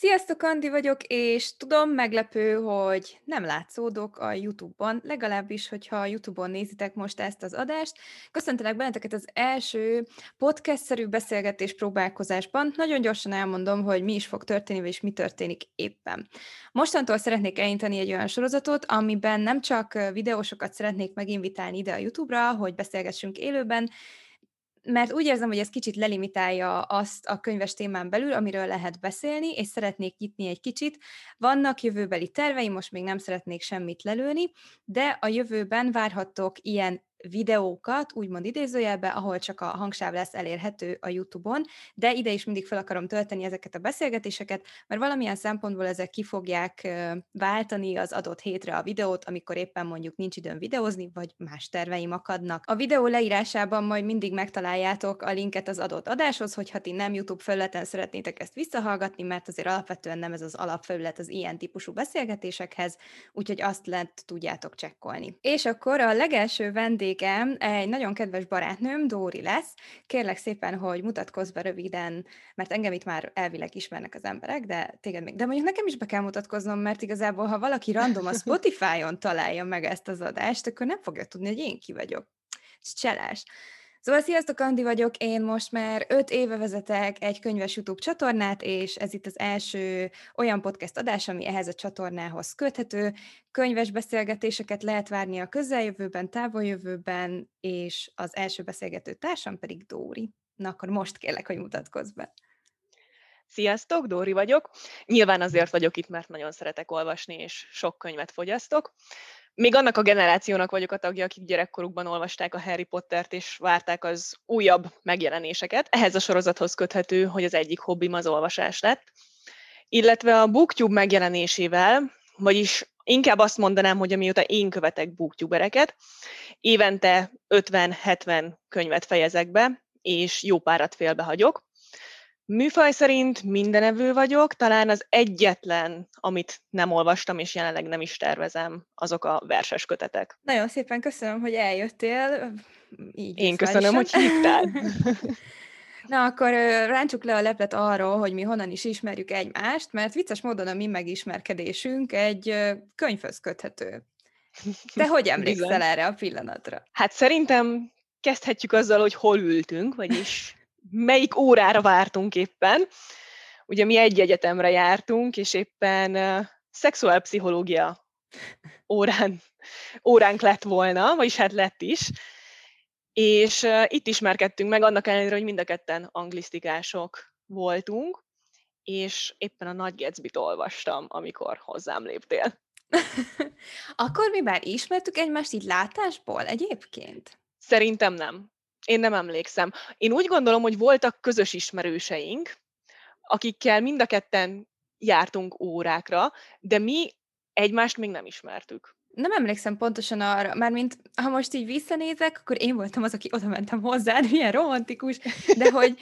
Sziasztok, Andi vagyok, és tudom, meglepő, hogy nem látszódok a YouTube-on, legalábbis, hogyha a YouTube-on nézitek most ezt az adást. Köszöntelek benneteket az első podcast-szerű beszélgetés próbálkozásban. Nagyon gyorsan elmondom, hogy mi is fog történni, és mi történik éppen. Mostantól szeretnék elinteni egy olyan sorozatot, amiben nem csak videósokat szeretnék meginvitálni ide a YouTube-ra, hogy beszélgessünk élőben, mert úgy érzem, hogy ez kicsit lelimitálja azt a könyves témán belül, amiről lehet beszélni, és szeretnék nyitni egy kicsit. Vannak jövőbeli terveim, most még nem szeretnék semmit lelőni, de a jövőben várhattok ilyen videókat, úgymond idézőjelbe, ahol csak a hangsáv lesz elérhető a YouTube-on, de ide is mindig fel akarom tölteni ezeket a beszélgetéseket, mert valamilyen szempontból ezek ki fogják váltani az adott hétre a videót, amikor éppen mondjuk nincs időm videózni, vagy más terveim akadnak. A videó leírásában majd mindig megtaláljátok a linket az adott adáshoz, hogyha ti nem YouTube felületen szeretnétek ezt visszahallgatni, mert azért alapvetően nem ez az alapfelület az ilyen típusú beszélgetésekhez, úgyhogy azt lehet tudjátok csekkolni. És akkor a legelső vendég vendégem egy nagyon kedves barátnőm, Dóri lesz. Kérlek szépen, hogy mutatkozz be röviden, mert engem itt már elvileg ismernek az emberek, de téged még. De mondjuk nekem is be kell mutatkoznom, mert igazából, ha valaki random a Spotify-on találja meg ezt az adást, akkor nem fogja tudni, hogy én ki vagyok. Ez cselás. Szóval sziasztok, Andi vagyok, én most már öt éve vezetek egy könyves YouTube csatornát, és ez itt az első olyan podcast adás, ami ehhez a csatornához köthető. Könyves beszélgetéseket lehet várni a közeljövőben, távoljövőben, és az első beszélgető társam pedig Dóri. Na akkor most kérlek, hogy mutatkozz be. Sziasztok, Dóri vagyok. Nyilván azért vagyok itt, mert nagyon szeretek olvasni, és sok könyvet fogyasztok még annak a generációnak vagyok a tagja, akik gyerekkorukban olvasták a Harry Pottert, és várták az újabb megjelenéseket. Ehhez a sorozathoz köthető, hogy az egyik hobbim az olvasás lett. Illetve a Booktube megjelenésével, vagyis inkább azt mondanám, hogy amióta én követek booktubereket, évente 50-70 könyvet fejezek be, és jó párat félbehagyok. Műfaj szerint mindenevő vagyok, talán az egyetlen, amit nem olvastam, és jelenleg nem is tervezem, azok a verses kötetek. Nagyon szépen köszönöm, hogy eljöttél. Így Én köszönöm, hogy hívtál. Na, akkor ráncsuk le a leplet arról, hogy mi honnan is ismerjük egymást, mert vicces módon a mi megismerkedésünk egy könyvhöz köthető. Te hogy emlékszel erre a pillanatra? Hát szerintem kezdhetjük azzal, hogy hol ültünk, vagyis melyik órára vártunk éppen. Ugye mi egy egyetemre jártunk, és éppen uh, szexuálpszichológia órán, óránk lett volna, vagyis hát lett is. És uh, itt ismerkedtünk meg, annak ellenére, hogy mind a ketten anglisztikások voltunk, és éppen a Nagy Gatsby-t olvastam, amikor hozzám léptél. Akkor mi már ismertük egymást így látásból egyébként? Szerintem nem. Én nem emlékszem. Én úgy gondolom, hogy voltak közös ismerőseink, akikkel mind a ketten jártunk órákra, de mi egymást még nem ismertük. Nem emlékszem pontosan arra, mert mint ha most így visszanézek, akkor én voltam az, aki oda mentem hozzád, milyen romantikus, de hogy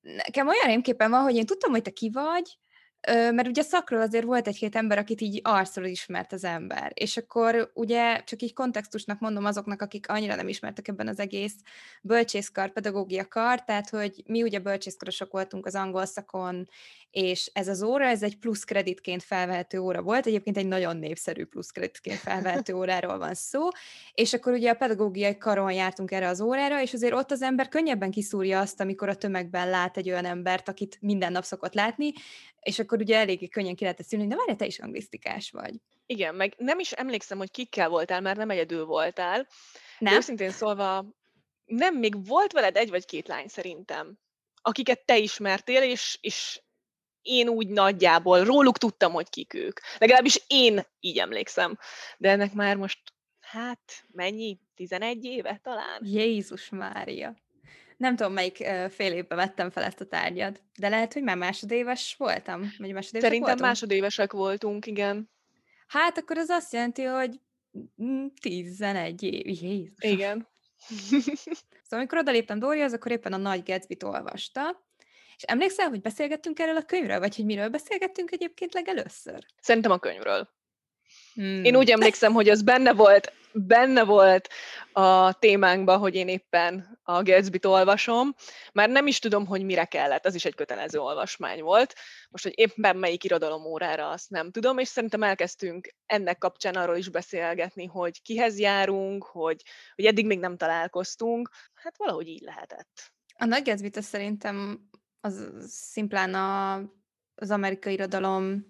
nekem olyan rémképpen van, hogy én tudtam, hogy te ki vagy, mert ugye szakról azért volt egy-két ember, akit így arcról ismert az ember, és akkor ugye csak így kontextusnak mondom azoknak, akik annyira nem ismertek ebben az egész bölcsészkar, pedagógia kar, tehát hogy mi ugye bölcsészkarosok voltunk az angol szakon, és ez az óra, ez egy plusz kreditként felvehető óra volt, egyébként egy nagyon népszerű plusz kreditként felvehető óráról van szó, és akkor ugye a pedagógiai karon jártunk erre az órára, és azért ott az ember könnyebben kiszúrja azt, amikor a tömegben lát egy olyan embert, akit minden nap szokott látni, és akkor ugye eléggé könnyen ki lehetett szülni, de várj, te is anglisztikás vagy. Igen, meg nem is emlékszem, hogy kikkel voltál, mert nem egyedül voltál. Nem? De őszintén szólva, nem, még volt veled egy vagy két lány szerintem, akiket te ismertél, és, és én úgy nagyjából róluk tudtam, hogy kik ők. Legalábbis én így emlékszem. De ennek már most, hát mennyi? 11 éve talán? Jézus Mária. Nem tudom, melyik fél évben vettem fel ezt a tárgyat, de lehet, hogy már másodéves voltam. Vagy másodévesek Szerintem voltunk? másodévesek voltunk, igen. Hát akkor az azt jelenti, hogy 11 év. Jézus. Igen. szóval amikor odaléptem Dórihoz, akkor éppen a Nagy Gatsby-t olvasta, emlékszel, hogy beszélgettünk erről a könyvről, vagy hogy miről beszélgettünk egyébként legelőször? Szerintem a könyvről. Hmm. Én úgy emlékszem, hogy az benne volt, benne volt a témánkban, hogy én éppen a Gatsby-t olvasom. Már nem is tudom, hogy mire kellett, az is egy kötelező olvasmány volt. Most, hogy éppen melyik irodalom órára, azt nem tudom, és szerintem elkezdtünk ennek kapcsán arról is beszélgetni, hogy kihez járunk, hogy, hogy eddig még nem találkoztunk. Hát valahogy így lehetett. A Nagy gatsby szerintem az szimplán a, az amerikai irodalom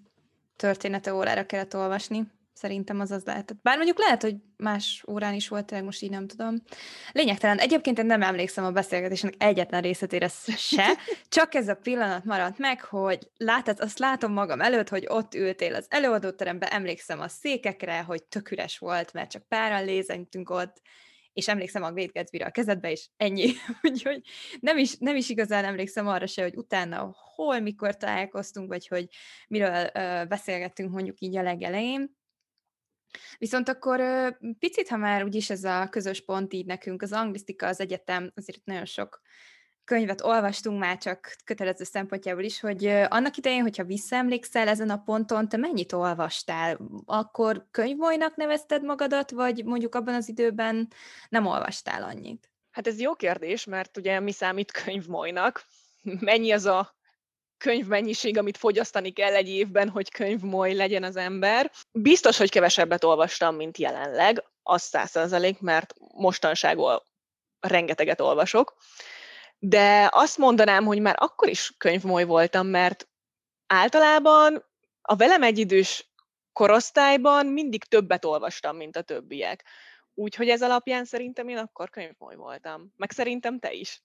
története órára kellett olvasni. Szerintem az az lehetett. Bár mondjuk lehet, hogy más órán is volt, tényleg most így nem tudom. Lényegtelen. Egyébként én nem emlékszem a beszélgetésnek egyetlen részletére se, csak ez a pillanat maradt meg, hogy látod, azt látom magam előtt, hogy ott ültél az előadóteremben, emlékszem a székekre, hogy tök üres volt, mert csak páran lézengtünk ott, és emlékszem a Great gatsby a kezedbe, és ennyi. Úgyhogy nem is, nem is igazán emlékszem arra se, hogy utána hol, mikor találkoztunk, vagy hogy miről uh, beszélgettünk mondjuk így a legelején. Viszont akkor picit, ha már úgyis ez a közös pont így nekünk, az anglisztika, az egyetem, azért nagyon sok könyvet olvastunk már csak kötelező szempontjából is, hogy annak idején, hogyha visszaemlékszel ezen a ponton, te mennyit olvastál? Akkor könyvmolynak nevezted magadat, vagy mondjuk abban az időben nem olvastál annyit? Hát ez jó kérdés, mert ugye mi számít könyvmolynak? Mennyi az a könyvmennyiség, amit fogyasztani kell egy évben, hogy könyvmoly legyen az ember. Biztos, hogy kevesebbet olvastam, mint jelenleg, az százalék, mert mostanságból rengeteget olvasok. De azt mondanám, hogy már akkor is könyvmoly voltam, mert általában a velem egyidős korosztályban mindig többet olvastam, mint a többiek. Úgyhogy ez alapján szerintem én akkor könyvmoly voltam. Meg szerintem te is.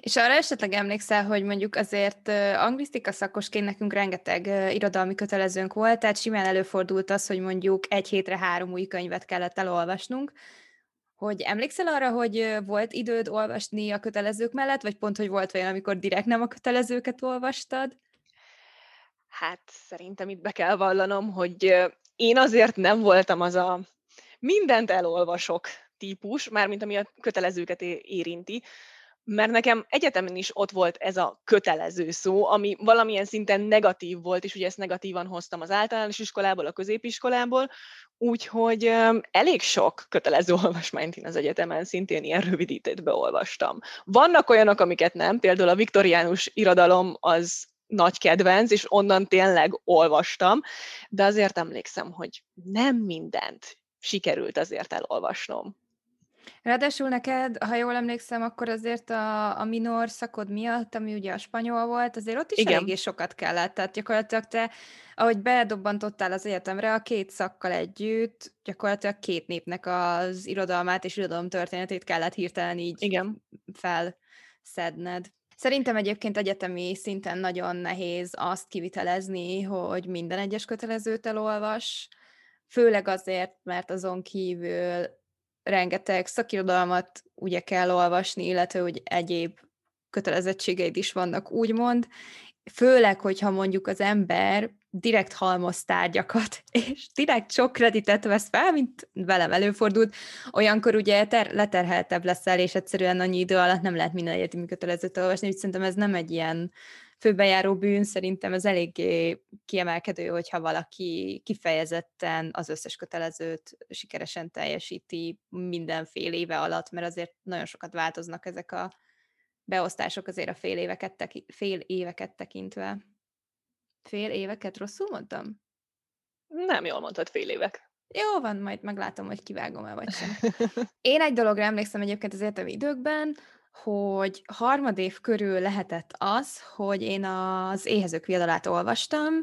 És arra esetleg emlékszel, hogy mondjuk azért anglisztika szakosként nekünk rengeteg irodalmi kötelezőnk volt, tehát simán előfordult az, hogy mondjuk egy hétre három új könyvet kellett elolvasnunk, hogy emlékszel arra, hogy volt időd olvasni a kötelezők mellett, vagy pont, hogy volt olyan, amikor direkt nem a kötelezőket olvastad? Hát szerintem itt be kell vallanom, hogy én azért nem voltam az a mindent elolvasok típus, mármint ami a kötelezőket érinti, mert nekem egyetemen is ott volt ez a kötelező szó, ami valamilyen szinten negatív volt, és ugye ezt negatívan hoztam az általános iskolából, a középiskolából, úgyhogy elég sok kötelező olvasmányt én az egyetemen szintén ilyen rövidítétbe olvastam. Vannak olyanok, amiket nem, például a viktoriánus irodalom az nagy kedvenc, és onnan tényleg olvastam, de azért emlékszem, hogy nem mindent sikerült azért elolvasnom. Ráadásul neked, ha jól emlékszem, akkor azért a, a minor szakod miatt, ami ugye a spanyol volt, azért ott is Igen. eléggé sokat kellett. Tehát gyakorlatilag te, ahogy bedobbantottál az egyetemre, a két szakkal együtt, gyakorlatilag két népnek az irodalmát és történetét kellett hirtelen így Igen. felszedned. Szerintem egyébként egyetemi szinten nagyon nehéz azt kivitelezni, hogy minden egyes kötelezőt elolvas, főleg azért, mert azon kívül rengeteg szakirodalmat ugye kell olvasni, illetve hogy egyéb kötelezettségeid is vannak, úgymond, főleg, hogyha mondjuk az ember direkt halmoz tárgyakat, és direkt sok kreditet vesz fel, mint velem előfordult, olyankor ugye ter- leterheltebb leszel, és egyszerűen annyi idő alatt nem lehet minden egyetemi kötelezőt olvasni, úgyhogy szerintem ez nem egy ilyen főbejáró bűn, szerintem ez eléggé kiemelkedő, hogyha valaki kifejezetten az összes kötelezőt sikeresen teljesíti mindenféle éve alatt, mert azért nagyon sokat változnak ezek a beosztások azért a fél éveket, teki- fél éveket tekintve. Fél éveket rosszul mondtam? Nem jól mondtad, fél évek. Jó van, majd meglátom, hogy kivágom-e vagy sem. Én egy dologra emlékszem egyébként az értelmi időkben, hogy harmadév körül lehetett az, hogy én az Éhezők viadalát olvastam,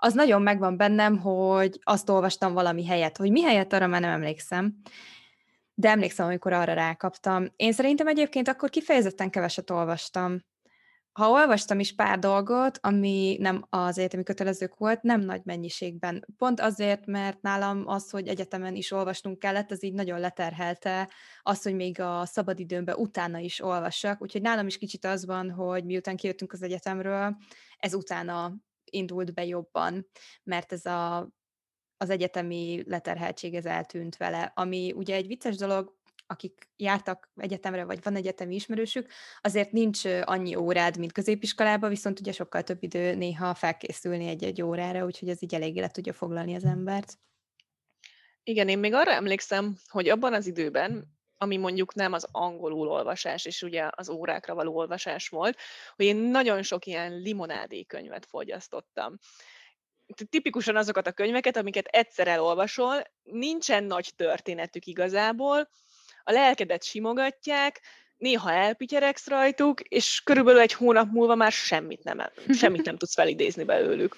az nagyon megvan bennem, hogy azt olvastam valami helyet. Hogy mi helyett, arra már nem emlékszem. De emlékszem, amikor arra rákaptam. Én szerintem egyébként akkor kifejezetten keveset olvastam ha olvastam is pár dolgot, ami nem az egyetemi kötelezők volt, nem nagy mennyiségben. Pont azért, mert nálam az, hogy egyetemen is olvasnunk kellett, az így nagyon leterhelte azt, hogy még a szabadidőmben utána is olvassak. Úgyhogy nálam is kicsit az van, hogy miután kijöttünk az egyetemről, ez utána indult be jobban, mert ez a, az egyetemi leterheltség ez eltűnt vele, ami ugye egy vicces dolog, akik jártak egyetemre, vagy van egyetemi ismerősük, azért nincs annyi órád, mint középiskolában, viszont ugye sokkal több idő néha felkészülni egy-egy órára, úgyhogy ez így eléggé le tudja foglalni az embert. Igen, én még arra emlékszem, hogy abban az időben, ami mondjuk nem az angolul olvasás, és ugye az órákra való olvasás volt, hogy én nagyon sok ilyen limonádé könyvet fogyasztottam. Tipikusan azokat a könyveket, amiket egyszer elolvasol, nincsen nagy történetük igazából, a lelkedet simogatják, néha elpityeregsz rajtuk, és körülbelül egy hónap múlva már semmit nem, semmit nem tudsz felidézni belőlük.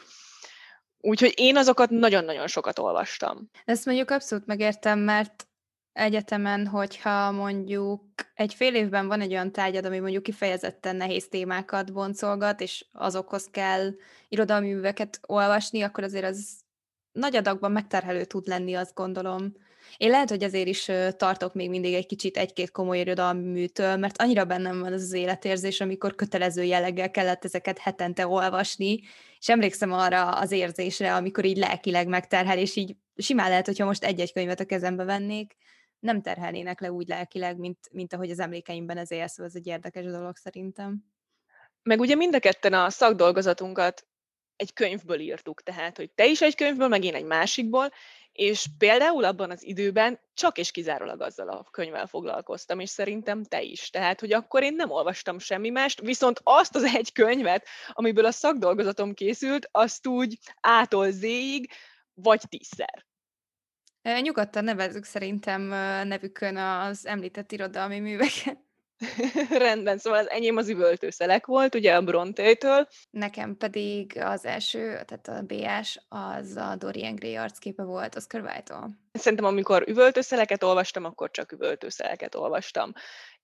Úgyhogy én azokat nagyon-nagyon sokat olvastam. Ezt mondjuk abszolút megértem, mert egyetemen, hogyha mondjuk egy fél évben van egy olyan tárgyad, ami mondjuk kifejezetten nehéz témákat boncolgat, és azokhoz kell irodalmi műveket olvasni, akkor azért az nagy adagban megterhelő tud lenni, azt gondolom. Én lehet, hogy azért is tartok még mindig egy kicsit egy-két komoly irodalmi műtől, mert annyira bennem van az az életérzés, amikor kötelező jelleggel kellett ezeket hetente olvasni, és emlékszem arra az érzésre, amikor így lelkileg megterhel, és így simán lehet, hogyha most egy-egy könyvet a kezembe vennék, nem terhelnének le úgy lelkileg, mint, mint ahogy az emlékeimben ez élsz, ez egy érdekes dolog szerintem. Meg ugye mind a ketten a szakdolgozatunkat egy könyvből írtuk, tehát, hogy te is egy könyvből, meg én egy másikból, és például abban az időben csak és kizárólag azzal a könyvvel foglalkoztam, és szerintem te is. Tehát, hogy akkor én nem olvastam semmi mást, viszont azt az egy könyvet, amiből a szakdolgozatom készült, azt úgy ától zéig, vagy tízszer. Nyugodtan nevezzük szerintem nevükön az említett irodalmi műveket. Rendben, szóval az enyém az üvöltőszelek volt, ugye a Brontétől. Nekem pedig az első, tehát a BS, az a Dorian Gray arcképe volt, az Wilde-tól. Szerintem amikor üvöltőszeleket olvastam, akkor csak üvöltőszeleket olvastam.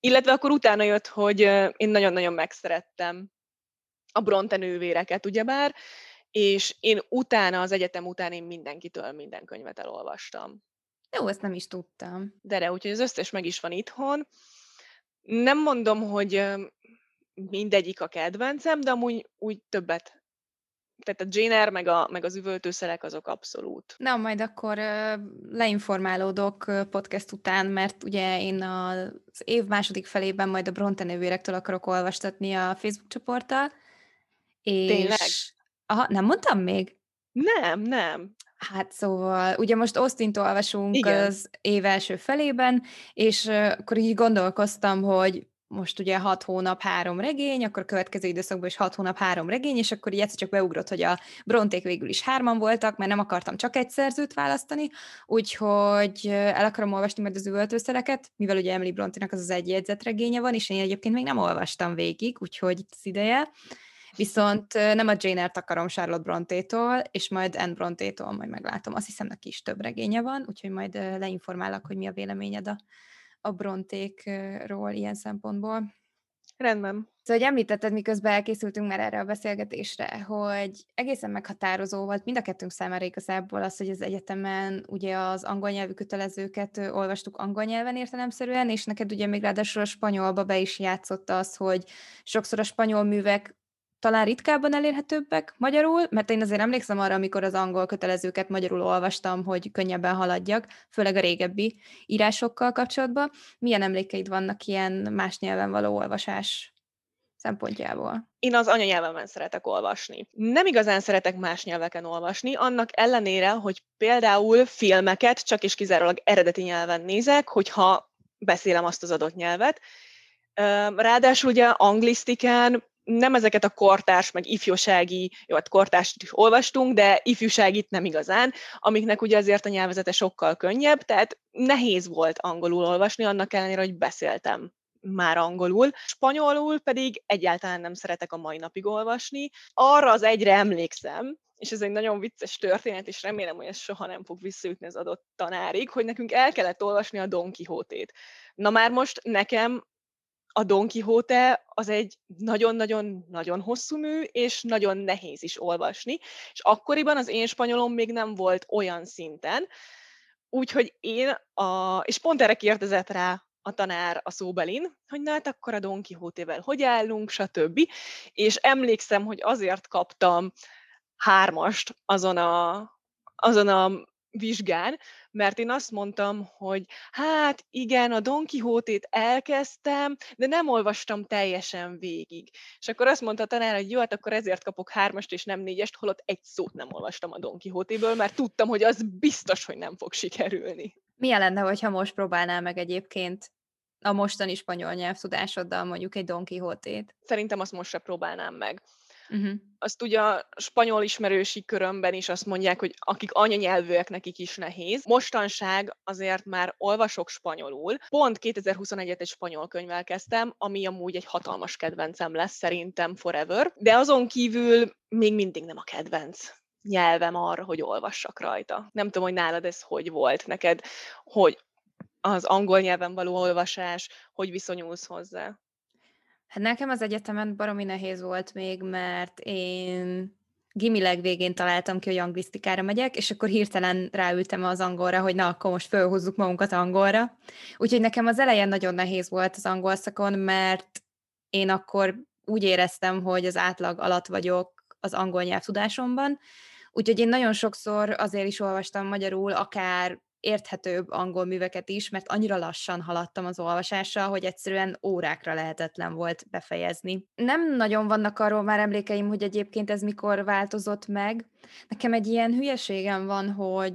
Illetve akkor utána jött, hogy én nagyon-nagyon megszerettem a Bronte nővéreket, ugyebár, és én utána, az egyetem után én mindenkitől minden könyvet elolvastam. Jó, ezt nem is tudtam. De, de úgyhogy az összes meg is van itthon. Nem mondom, hogy mindegyik a kedvencem, de amúgy úgy többet tehát a Jane meg, a, meg az üvöltőszelek azok abszolút. Na, majd akkor leinformálódok podcast után, mert ugye én az év második felében majd a Bronte nővérektől akarok olvastatni a Facebook csoporttal. És... Tényleg? Aha, nem mondtam még? Nem, nem. Hát szóval, ugye most Austin-t olvasunk Igen. az év első felében, és akkor így gondolkoztam, hogy most ugye hat hónap három regény, akkor a következő időszakban is hat hónap három regény, és akkor így egyszer csak beugrott, hogy a Bronték végül is hárman voltak, mert nem akartam csak egy szerzőt választani, úgyhogy el akarom olvasni majd az üvöltőszereket, mivel ugye Emily Brontinak az az egy jegyzetregénye van, és én egyébként még nem olvastam végig, úgyhogy itt az ideje. Viszont nem a Jane Eyre-t akarom Charlotte Brontétól, és majd Anne Brontétól majd meglátom. Azt hiszem, neki is több regénye van, úgyhogy majd leinformálok, hogy mi a véleményed a, a Brontékról ilyen szempontból. Rendben. Szóval, hogy említetted, miközben elkészültünk már erre a beszélgetésre, hogy egészen meghatározó volt mind a kettőnk számára igazából az, hogy az egyetemen ugye az angol nyelvű kötelezőket olvastuk angol nyelven értelemszerűen, és neked ugye még ráadásul a spanyolba be is játszott az, hogy sokszor a spanyol művek talán ritkábban elérhetőbbek magyarul, mert én azért emlékszem arra, amikor az angol kötelezőket magyarul olvastam, hogy könnyebben haladjak, főleg a régebbi írásokkal kapcsolatban. Milyen emlékeid vannak ilyen más nyelven való olvasás szempontjából? Én az anyanyelvemen szeretek olvasni. Nem igazán szeretek más nyelveken olvasni, annak ellenére, hogy például filmeket csak és kizárólag eredeti nyelven nézek, hogyha beszélem azt az adott nyelvet. Ráadásul ugye anglisztikán nem ezeket a kortárs, meg ifjúsági, jó, hát kortást is olvastunk, de ifjúságit nem igazán, amiknek ugye azért a nyelvezete sokkal könnyebb, tehát nehéz volt angolul olvasni, annak ellenére, hogy beszéltem már angolul. Spanyolul pedig egyáltalán nem szeretek a mai napig olvasni. Arra az egyre emlékszem, és ez egy nagyon vicces történet, és remélem, hogy ez soha nem fog visszajutni az adott tanárig, hogy nekünk el kellett olvasni a Don Quixote-t. Na már most nekem a Don Quixote az egy nagyon-nagyon-nagyon hosszú mű, és nagyon nehéz is olvasni, és akkoriban az én spanyolom még nem volt olyan szinten, úgyhogy én, a, és pont erre kérdezett rá a tanár a szóbelin, hogy na hát akkor a Don Quixote-vel hogy állunk, stb. És emlékszem, hogy azért kaptam hármast azon a, azon a vizsgán, mert én azt mondtam, hogy hát igen, a Don Quixote-t elkezdtem, de nem olvastam teljesen végig. És akkor azt mondta a tanár, hogy jó, hát akkor ezért kapok hármast és nem négyest, holott egy szót nem olvastam a Don Quixote-ből, mert tudtam, hogy az biztos, hogy nem fog sikerülni. Milyen lenne, hogyha most próbálnál meg egyébként a mostani spanyol nyelvtudásoddal mondjuk egy Don Quixote-t? Szerintem azt most se próbálnám meg. Uh-huh. Azt ugye a spanyol ismerősi körömben is azt mondják, hogy akik anyanyelvűek, nekik is nehéz. Mostanság azért már olvasok spanyolul. Pont 2021-et egy spanyol könyvvel kezdtem, ami amúgy egy hatalmas kedvencem lesz szerintem forever, de azon kívül még mindig nem a kedvenc nyelvem arra, hogy olvassak rajta. Nem tudom, hogy nálad ez hogy volt neked, hogy az angol nyelven való olvasás, hogy viszonyulsz hozzá? Hát nekem az egyetemen baromi nehéz volt még, mert én gimileg végén találtam ki, hogy anglisztikára megyek, és akkor hirtelen ráültem az angolra, hogy na, akkor most fölhozzuk magunkat angolra. Úgyhogy nekem az elején nagyon nehéz volt az angol szakon, mert én akkor úgy éreztem, hogy az átlag alatt vagyok az angol nyelvtudásomban, úgyhogy én nagyon sokszor azért is olvastam magyarul, akár érthetőbb angol műveket is, mert annyira lassan haladtam az olvasással, hogy egyszerűen órákra lehetetlen volt befejezni. Nem nagyon vannak arról már emlékeim, hogy egyébként ez mikor változott meg. Nekem egy ilyen hülyeségem van, hogy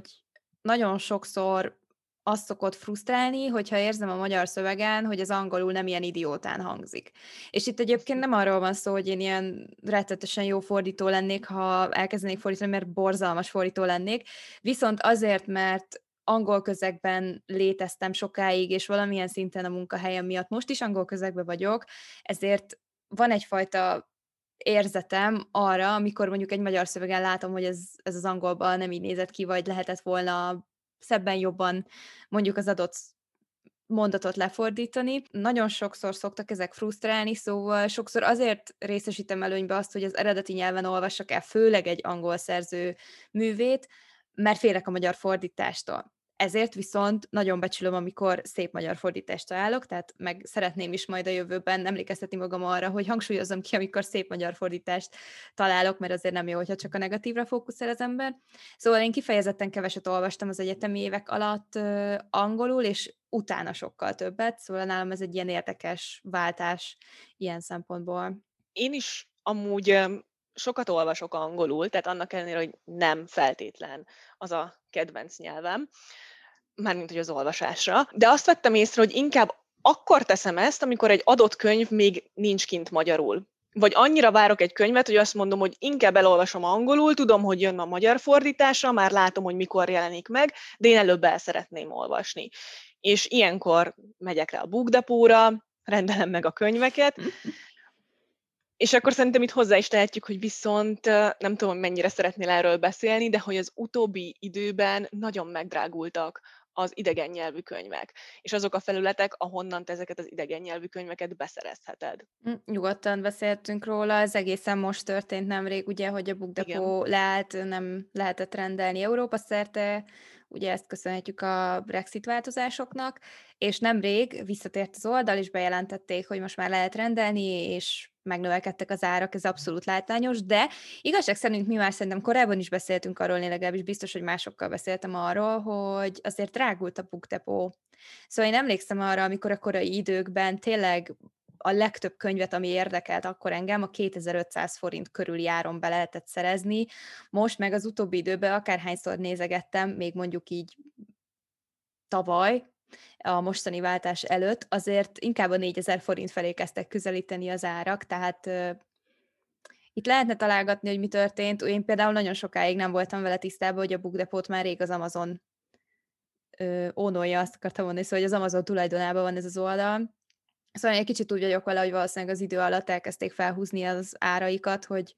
nagyon sokszor azt szokott frusztrálni, hogyha érzem a magyar szövegen, hogy az angolul nem ilyen idiótán hangzik. És itt egyébként nem arról van szó, hogy én ilyen rettetesen jó fordító lennék, ha elkezdenék fordítani, mert borzalmas fordító lennék, viszont azért, mert angol közegben léteztem sokáig, és valamilyen szinten a munkahelyem miatt most is angol közegben vagyok, ezért van egyfajta érzetem arra, amikor mondjuk egy magyar szövegen látom, hogy ez, ez az angolban nem így nézett ki, vagy lehetett volna szebben jobban mondjuk az adott mondatot lefordítani. Nagyon sokszor szoktak ezek frusztrálni, szóval sokszor azért részesítem előnybe azt, hogy az eredeti nyelven olvassak el, főleg egy angol szerző művét, mert félek a magyar fordítástól. Ezért viszont nagyon becsülöm, amikor szép magyar fordítást találok, tehát meg szeretném is majd a jövőben emlékeztetni magam arra, hogy hangsúlyozom ki, amikor szép magyar fordítást találok, mert azért nem jó, hogyha csak a negatívra fókuszál az ember. Szóval én kifejezetten keveset olvastam az egyetemi évek alatt angolul, és utána sokkal többet, szóval nálam ez egy ilyen érdekes váltás ilyen szempontból. Én is amúgy sokat olvasok angolul, tehát annak ellenére, hogy nem feltétlen az a kedvenc nyelvem, mármint hogy az olvasásra, de azt vettem észre, hogy inkább akkor teszem ezt, amikor egy adott könyv még nincs kint magyarul. Vagy annyira várok egy könyvet, hogy azt mondom, hogy inkább elolvasom angolul, tudom, hogy jön a magyar fordítása, már látom, hogy mikor jelenik meg, de én előbb el szeretném olvasni. És ilyenkor megyek le a bookdepóra, rendelem meg a könyveket, és akkor szerintem itt hozzá is tehetjük, hogy viszont nem tudom, mennyire szeretnél erről beszélni, de hogy az utóbbi időben nagyon megdrágultak az idegen nyelvű könyvek, és azok a felületek, ahonnan te ezeket az idegen nyelvű könyveket beszerezheted. Hm, nyugodtan beszéltünk róla, ez egészen most történt nemrég, ugye, hogy a Book Depot leállt, nem lehetett rendelni Európa szerte, ugye ezt köszönhetjük a Brexit változásoknak, és nemrég visszatért az oldal, és bejelentették, hogy most már lehet rendelni, és megnövekedtek az árak, ez abszolút látványos, de igazság szerint mi már szerintem korábban is beszéltünk arról, én legalábbis biztos, hogy másokkal beszéltem arról, hogy azért drágult a buktepó. Szóval én emlékszem arra, amikor a korai időkben tényleg a legtöbb könyvet, ami érdekelt akkor engem, a 2500 forint körül járon be lehetett szerezni. Most meg az utóbbi időben akárhányszor nézegettem, még mondjuk így tavaly, a mostani váltás előtt, azért inkább a 4000 forint felé kezdtek közelíteni az árak, tehát itt lehetne találgatni, hogy mi történt. Én például nagyon sokáig nem voltam vele tisztában, hogy a Bookdepot már rég az Amazon uh, ónolja, azt akartam mondani, szóval, hogy az Amazon tulajdonában van ez az oldal. Szóval egy kicsit úgy vagyok vele, hogy valószínűleg az idő alatt elkezdték felhúzni az áraikat, hogy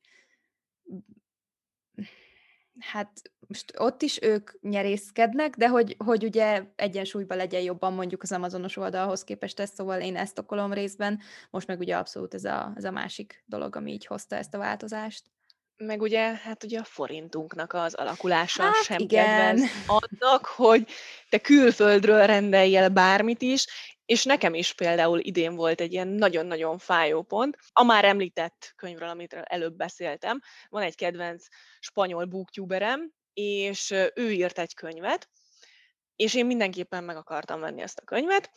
hát most ott is ők nyerészkednek, de hogy, hogy ugye egyensúlyban legyen jobban mondjuk az Amazonos oldalhoz képest ez, szóval én ezt okolom részben, most meg ugye abszolút ez a, ez a másik dolog, ami így hozta ezt a változást. Meg ugye, hát ugye a forintunknak az alakulása hát sem igen. kedvenc annak, hogy te külföldről rendelj el bármit is, és nekem is például idén volt egy ilyen nagyon-nagyon fájó pont. A már említett könyvről, amit előbb beszéltem, van egy kedvenc spanyol booktuberem, és ő írt egy könyvet, és én mindenképpen meg akartam venni ezt a könyvet.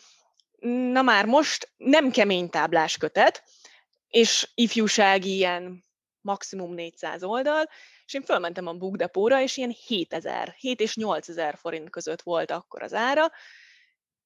Na már most nem kemény táblás kötet, és ifjúsági ilyen maximum 400 oldal, és én fölmentem a Bookdepóra, és ilyen 7000, 7 és 8000 forint között volt akkor az ára,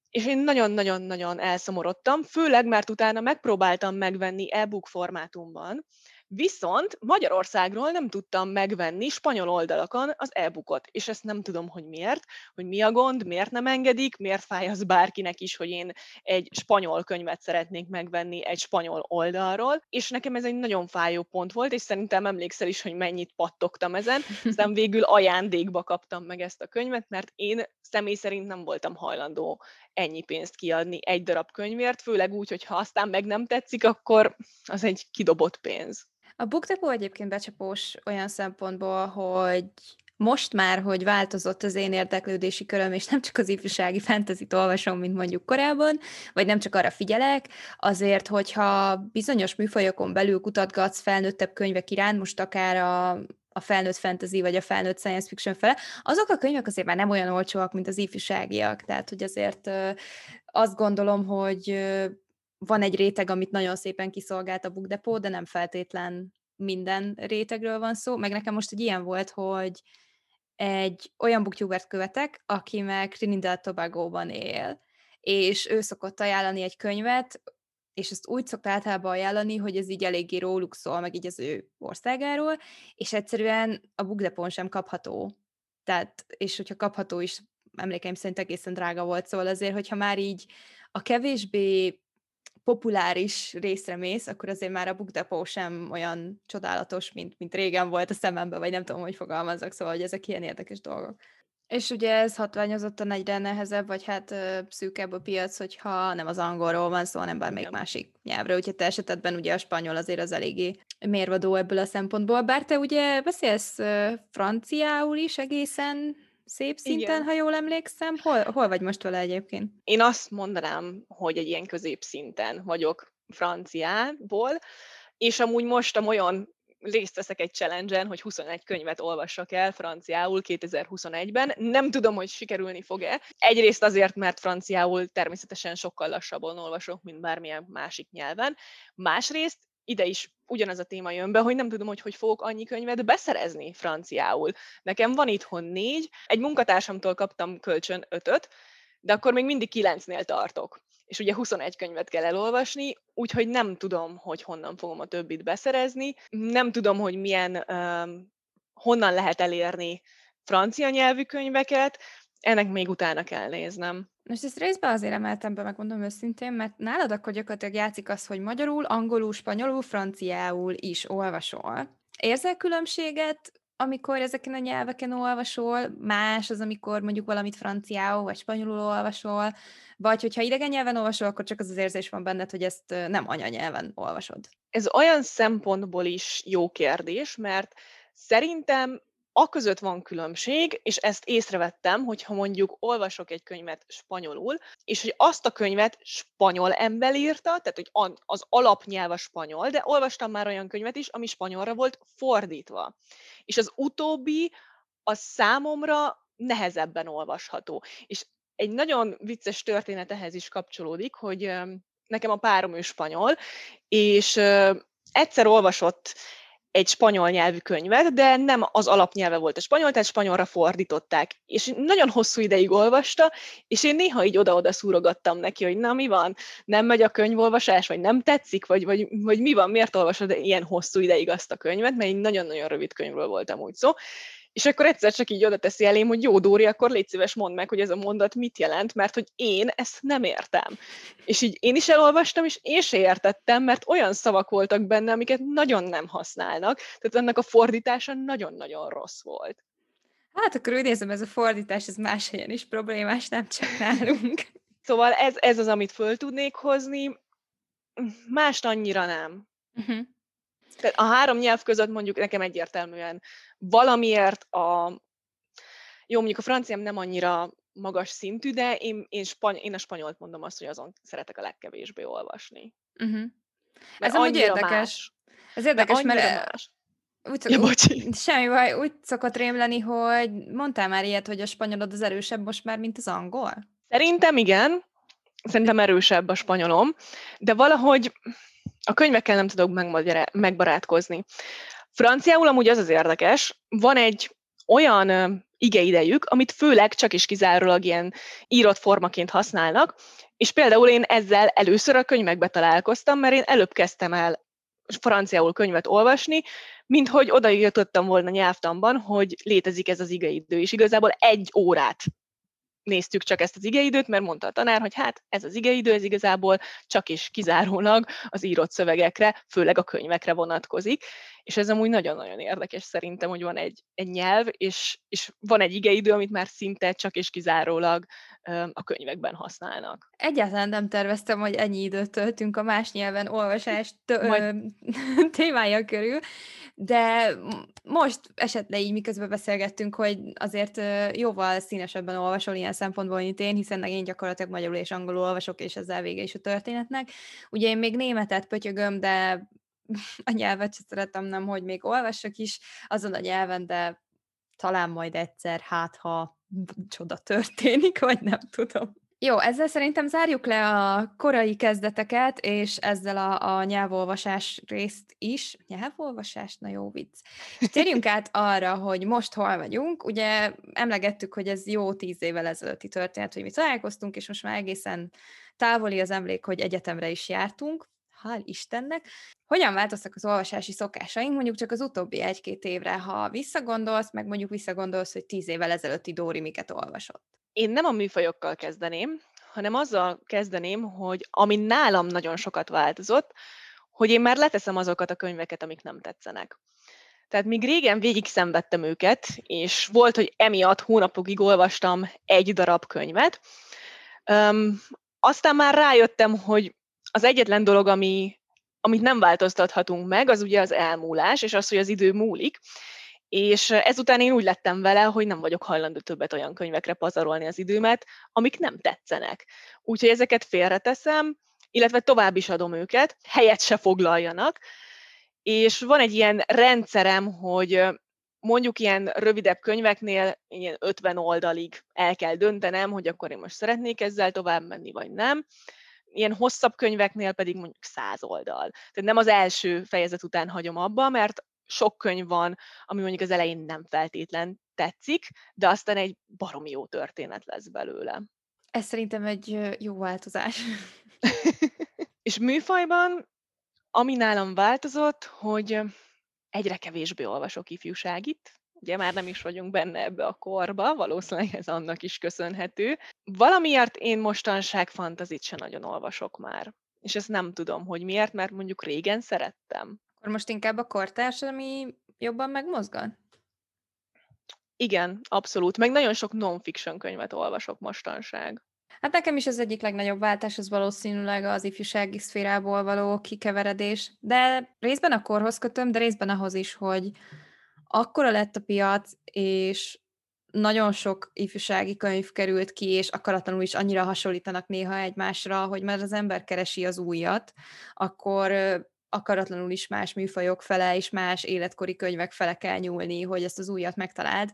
és én nagyon-nagyon-nagyon elszomorodtam, főleg, mert utána megpróbáltam megvenni e-book formátumban, Viszont Magyarországról nem tudtam megvenni spanyol oldalakon az e-bookot, és ezt nem tudom, hogy miért, hogy mi a gond, miért nem engedik, miért fáj az bárkinek is, hogy én egy spanyol könyvet szeretnék megvenni egy spanyol oldalról, és nekem ez egy nagyon fájó pont volt, és szerintem emlékszel is, hogy mennyit pattogtam ezen, aztán végül ajándékba kaptam meg ezt a könyvet, mert én személy szerint nem voltam hajlandó ennyi pénzt kiadni egy darab könyvért, főleg úgy, hogy ha aztán meg nem tetszik, akkor az egy kidobott pénz. A BookDepot egyébként becsapós olyan szempontból, hogy most már, hogy változott az én érdeklődési köröm, és nem csak az ifjúsági fantasy olvasom, mint mondjuk korábban, vagy nem csak arra figyelek, azért, hogyha bizonyos műfajokon belül kutatgatsz felnőttebb könyvek iránt, most akár a, a felnőtt fantasy, vagy a felnőtt science fiction fele, azok a könyvek azért már nem olyan olcsóak, mint az ifjúságiak, tehát hogy azért azt gondolom, hogy van egy réteg, amit nagyon szépen kiszolgált a Book Depot, de nem feltétlen minden rétegről van szó, meg nekem most egy ilyen volt, hogy egy olyan booktubert követek, aki meg Trinidad Tobago-ban él, és ő szokott ajánlani egy könyvet, és ezt úgy szokta általában ajánlani, hogy ez így eléggé róluk szól, meg így az ő országáról, és egyszerűen a Bookdepon sem kapható. Tehát, és hogyha kapható is, emlékeim szerint egészen drága volt, szóval azért, hogyha már így a kevésbé populáris részre mész, akkor azért már a Book sem olyan csodálatos, mint, mint régen volt a szemembe, vagy nem tudom, hogy fogalmazok, szóval hogy ezek ilyen érdekes dolgok. És ugye ez hatványozottan egyre nehezebb, vagy hát szűkebb a piac, hogyha nem az angolról van szó, hanem bármelyik Igen. másik nyelvről. Úgyhogy te esetedben ugye a spanyol azért az eléggé mérvadó ebből a szempontból. Bár te ugye beszélsz franciául is egészen szép szinten, Igen. ha jól emlékszem. Hol, hol vagy most vele egyébként? Én azt mondanám, hogy egy ilyen középszinten vagyok franciából, és amúgy most a olyan részt veszek egy challenge hogy 21 könyvet olvassak el franciául 2021-ben. Nem tudom, hogy sikerülni fog-e. Egyrészt azért, mert franciául természetesen sokkal lassabban olvasok, mint bármilyen másik nyelven. Másrészt ide is ugyanaz a téma jön be, hogy nem tudom, hogy hogy fogok annyi könyvet beszerezni franciául. Nekem van itthon négy, egy munkatársamtól kaptam kölcsön ötöt, de akkor még mindig kilencnél tartok. És ugye 21 könyvet kell elolvasni, úgyhogy nem tudom, hogy honnan fogom a többit beszerezni. Nem tudom, hogy milyen, um, honnan lehet elérni francia nyelvű könyveket, ennek még utána kell néznem. Most ezt részben azért emeltem be, megmondom őszintén, mert nálad akkor gyakorlatilag játszik az, hogy magyarul, angolul, spanyolul, franciául is olvasol. Érzel különbséget, amikor ezeken a nyelveken olvasol, más az, amikor mondjuk valamit franciául vagy spanyolul olvasol, vagy hogyha idegen nyelven olvasol, akkor csak az az érzés van benned, hogy ezt nem anyanyelven olvasod. Ez olyan szempontból is jó kérdés, mert szerintem a között van különbség, és ezt észrevettem, hogyha mondjuk olvasok egy könyvet spanyolul, és hogy azt a könyvet spanyol ember írta, tehát hogy az alapnyelv a spanyol, de olvastam már olyan könyvet is, ami spanyolra volt fordítva. És az utóbbi az számomra nehezebben olvasható. És egy nagyon vicces történet ehhez is kapcsolódik, hogy nekem a párom ő spanyol, és egyszer olvasott egy spanyol nyelvű könyvet, de nem az alapnyelve volt a spanyol, tehát spanyolra fordították. És nagyon hosszú ideig olvasta, és én néha így oda-oda szúrogattam neki, hogy na mi van, nem megy a könyvolvasás, vagy nem tetszik, vagy, vagy, vagy mi van, miért olvasod ilyen hosszú ideig azt a könyvet, mert egy nagyon-nagyon rövid könyvről voltam úgy szó. És akkor egyszer csak így oda teszi elém, hogy jó, Dóri, akkor légy szíves, mondd meg, hogy ez a mondat mit jelent, mert hogy én ezt nem értem. És így én is elolvastam, és én se értettem, mert olyan szavak voltak benne, amiket nagyon nem használnak, tehát ennek a fordítása nagyon-nagyon rossz volt. Hát akkor úgy nézem, ez a fordítás, ez más helyen is problémás, nem csak nálunk. Szóval ez, ez az, amit föl tudnék hozni, mást annyira nem. Uh-huh. Tehát a három nyelv között mondjuk nekem egyértelműen valamiért a jó, mondjuk a franciám nem annyira magas szintű, de én, én, spany, én a spanyolt mondom azt, hogy azon szeretek a legkevésbé olvasni. Uh-huh. Ez amúgy érdekes. Más. Ez érdekes, mert más. Úgy szok, ja, bocsi. Semmi baj, úgy szokott rémleni, hogy mondtál már ilyet, hogy a spanyolod az erősebb most már, mint az angol? Szerintem igen. Szerintem erősebb a spanyolom, de valahogy a könyvekkel nem tudok megbarátkozni. Franciául amúgy az az érdekes, van egy olyan igeidejük, amit főleg csak is kizárólag ilyen írott formaként használnak, és például én ezzel először a könyvekbe találkoztam, mert én előbb kezdtem el franciául könyvet olvasni, mint hogy odaírtottam volna nyelvtanban, hogy létezik ez az igeidő, és igazából egy órát néztük csak ezt az igeidőt, mert mondta a tanár, hogy hát ez az igeidő, ez igazából csak is kizárólag az írott szövegekre, főleg a könyvekre vonatkozik, és ez amúgy nagyon-nagyon érdekes szerintem, hogy van egy, egy nyelv, és, és van egy igeidő, amit már szinte csak és kizárólag a könyvekben használnak. Egyáltalán nem terveztem, hogy ennyi időt töltünk a más nyelven olvasást Majd... témája körül, de most esett le így, miközben beszélgettünk, hogy azért jóval színesebben olvasol ilyen szempontból, mint én, hiszen én gyakorlatilag magyarul és angolul olvasok, és ezzel vége is a történetnek. Ugye én még németet pötyögöm, de a nyelvet sem szeretem, nem, hogy még olvassak is azon a nyelven, de talán majd egyszer, hát ha csoda történik, vagy nem tudom. Jó, ezzel szerintem zárjuk le a korai kezdeteket, és ezzel a, a nyelvolvasás részt is. Nyelvolvasás? Na jó vicc. És térjünk át arra, hogy most hol vagyunk. Ugye emlegettük, hogy ez jó tíz évvel ezelőtti történet, hogy mi találkoztunk, és most már egészen távoli az emlék, hogy egyetemre is jártunk hál' Istennek. Hogyan változtak az olvasási szokásaink mondjuk csak az utóbbi egy-két évre, ha visszagondolsz, meg mondjuk visszagondolsz, hogy tíz évvel ezelőtti Dóri miket olvasott? Én nem a műfajokkal kezdeném, hanem azzal kezdeném, hogy ami nálam nagyon sokat változott, hogy én már leteszem azokat a könyveket, amik nem tetszenek. Tehát míg régen végig szenvedtem őket, és volt, hogy emiatt hónapokig olvastam egy darab könyvet, um, aztán már rájöttem, hogy az egyetlen dolog, ami, amit nem változtathatunk meg, az ugye az elmúlás, és az, hogy az idő múlik. És ezután én úgy lettem vele, hogy nem vagyok hajlandó többet olyan könyvekre pazarolni az időmet, amik nem tetszenek. Úgyhogy ezeket félreteszem, illetve tovább is adom őket, helyet se foglaljanak. És van egy ilyen rendszerem, hogy mondjuk ilyen rövidebb könyveknél ilyen 50 oldalig el kell döntenem, hogy akkor én most szeretnék ezzel tovább menni, vagy nem ilyen hosszabb könyveknél pedig mondjuk száz oldal. Tehát nem az első fejezet után hagyom abba, mert sok könyv van, ami mondjuk az elején nem feltétlen tetszik, de aztán egy baromi jó történet lesz belőle. Ez szerintem egy jó változás. És műfajban, ami nálam változott, hogy egyre kevésbé olvasok ifjúságit, ugye már nem is vagyunk benne ebbe a korba, valószínűleg ez annak is köszönhető. Valamiért én mostanság fantazit se nagyon olvasok már. És ezt nem tudom, hogy miért, mert mondjuk régen szerettem. Akkor most inkább a kortárs, ami jobban megmozgat? Igen, abszolút. Meg nagyon sok non-fiction könyvet olvasok mostanság. Hát nekem is az egyik legnagyobb váltás az valószínűleg az ifjúsági szférából való kikeveredés, de részben a korhoz kötöm, de részben ahhoz is, hogy akkora lett a piac, és nagyon sok ifjúsági könyv került ki, és akaratlanul is annyira hasonlítanak néha egymásra, hogy már az ember keresi az újat, akkor akaratlanul is más műfajok fele és más életkori könyvek fele kell nyúlni, hogy ezt az újat megtaláld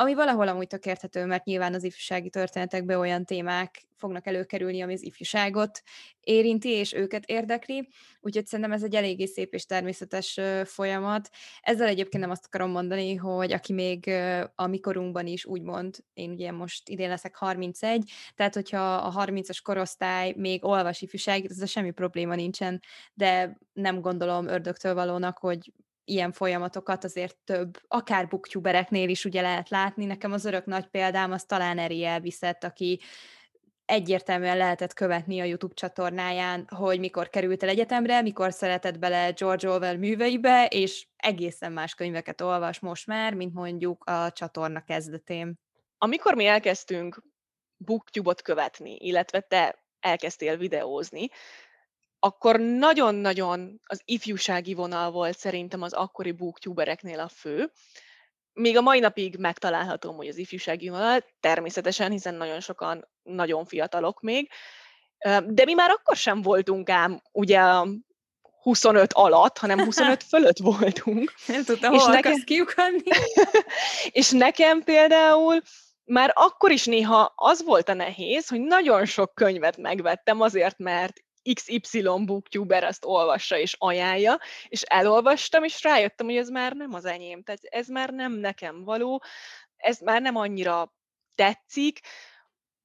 ami valahol amúgy tök érthető, mert nyilván az ifjúsági történetekben olyan témák fognak előkerülni, ami az ifjúságot érinti, és őket érdekli, úgyhogy szerintem ez egy eléggé szép és természetes folyamat. Ezzel egyébként nem azt akarom mondani, hogy aki még a mikorunkban is úgymond, én ugye most idén leszek 31, tehát hogyha a 30-as korosztály még olvas ifjúságit, ez semmi probléma nincsen, de nem gondolom ördögtől valónak, hogy ilyen folyamatokat azért több, akár booktubereknél is ugye lehet látni. Nekem az örök nagy példám az talán Eri elviszett, aki egyértelműen lehetett követni a YouTube csatornáján, hogy mikor került el egyetemre, mikor szeretett bele George Orwell műveibe, és egészen más könyveket olvas most már, mint mondjuk a csatorna kezdetén. Amikor mi elkezdtünk booktube-ot követni, illetve te elkezdtél videózni, akkor nagyon-nagyon az ifjúsági vonal volt szerintem az akkori booktubereknél a fő. Még a mai napig megtalálható, hogy az ifjúsági vonal, természetesen, hiszen nagyon sokan nagyon fiatalok még, de mi már akkor sem voltunk ám ugye a 25 alatt, hanem 25 fölött voltunk. Nem tudtam, hol nekem... kiukadni. és nekem például már akkor is néha az volt a nehéz, hogy nagyon sok könyvet megvettem azért, mert XY booktuber azt olvassa és ajánlja, és elolvastam, és rájöttem, hogy ez már nem az enyém, tehát ez már nem nekem való, ez már nem annyira tetszik,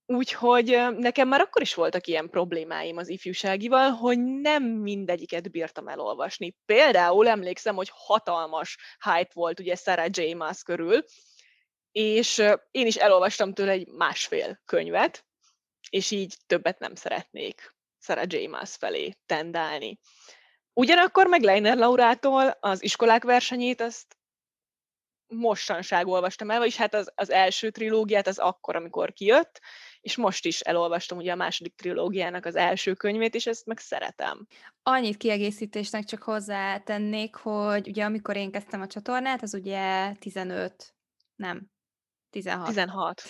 Úgyhogy nekem már akkor is voltak ilyen problémáim az ifjúságival, hogy nem mindegyiket bírtam elolvasni. Például emlékszem, hogy hatalmas hype volt ugye Sarah J. Maas körül, és én is elolvastam tőle egy másfél könyvet, és így többet nem szeretnék Sarah J. Maas felé tendálni. Ugyanakkor meg Leiner Laurától az iskolák versenyét azt mostanság olvastam el, vagyis hát az, az első trilógiát az akkor, amikor kijött, és most is elolvastam ugye a második trilógiának az első könyvét, és ezt meg szeretem. Annyit kiegészítésnek csak hozzátennék, hogy ugye amikor én kezdtem a csatornát, az ugye 15, nem, 16. 16.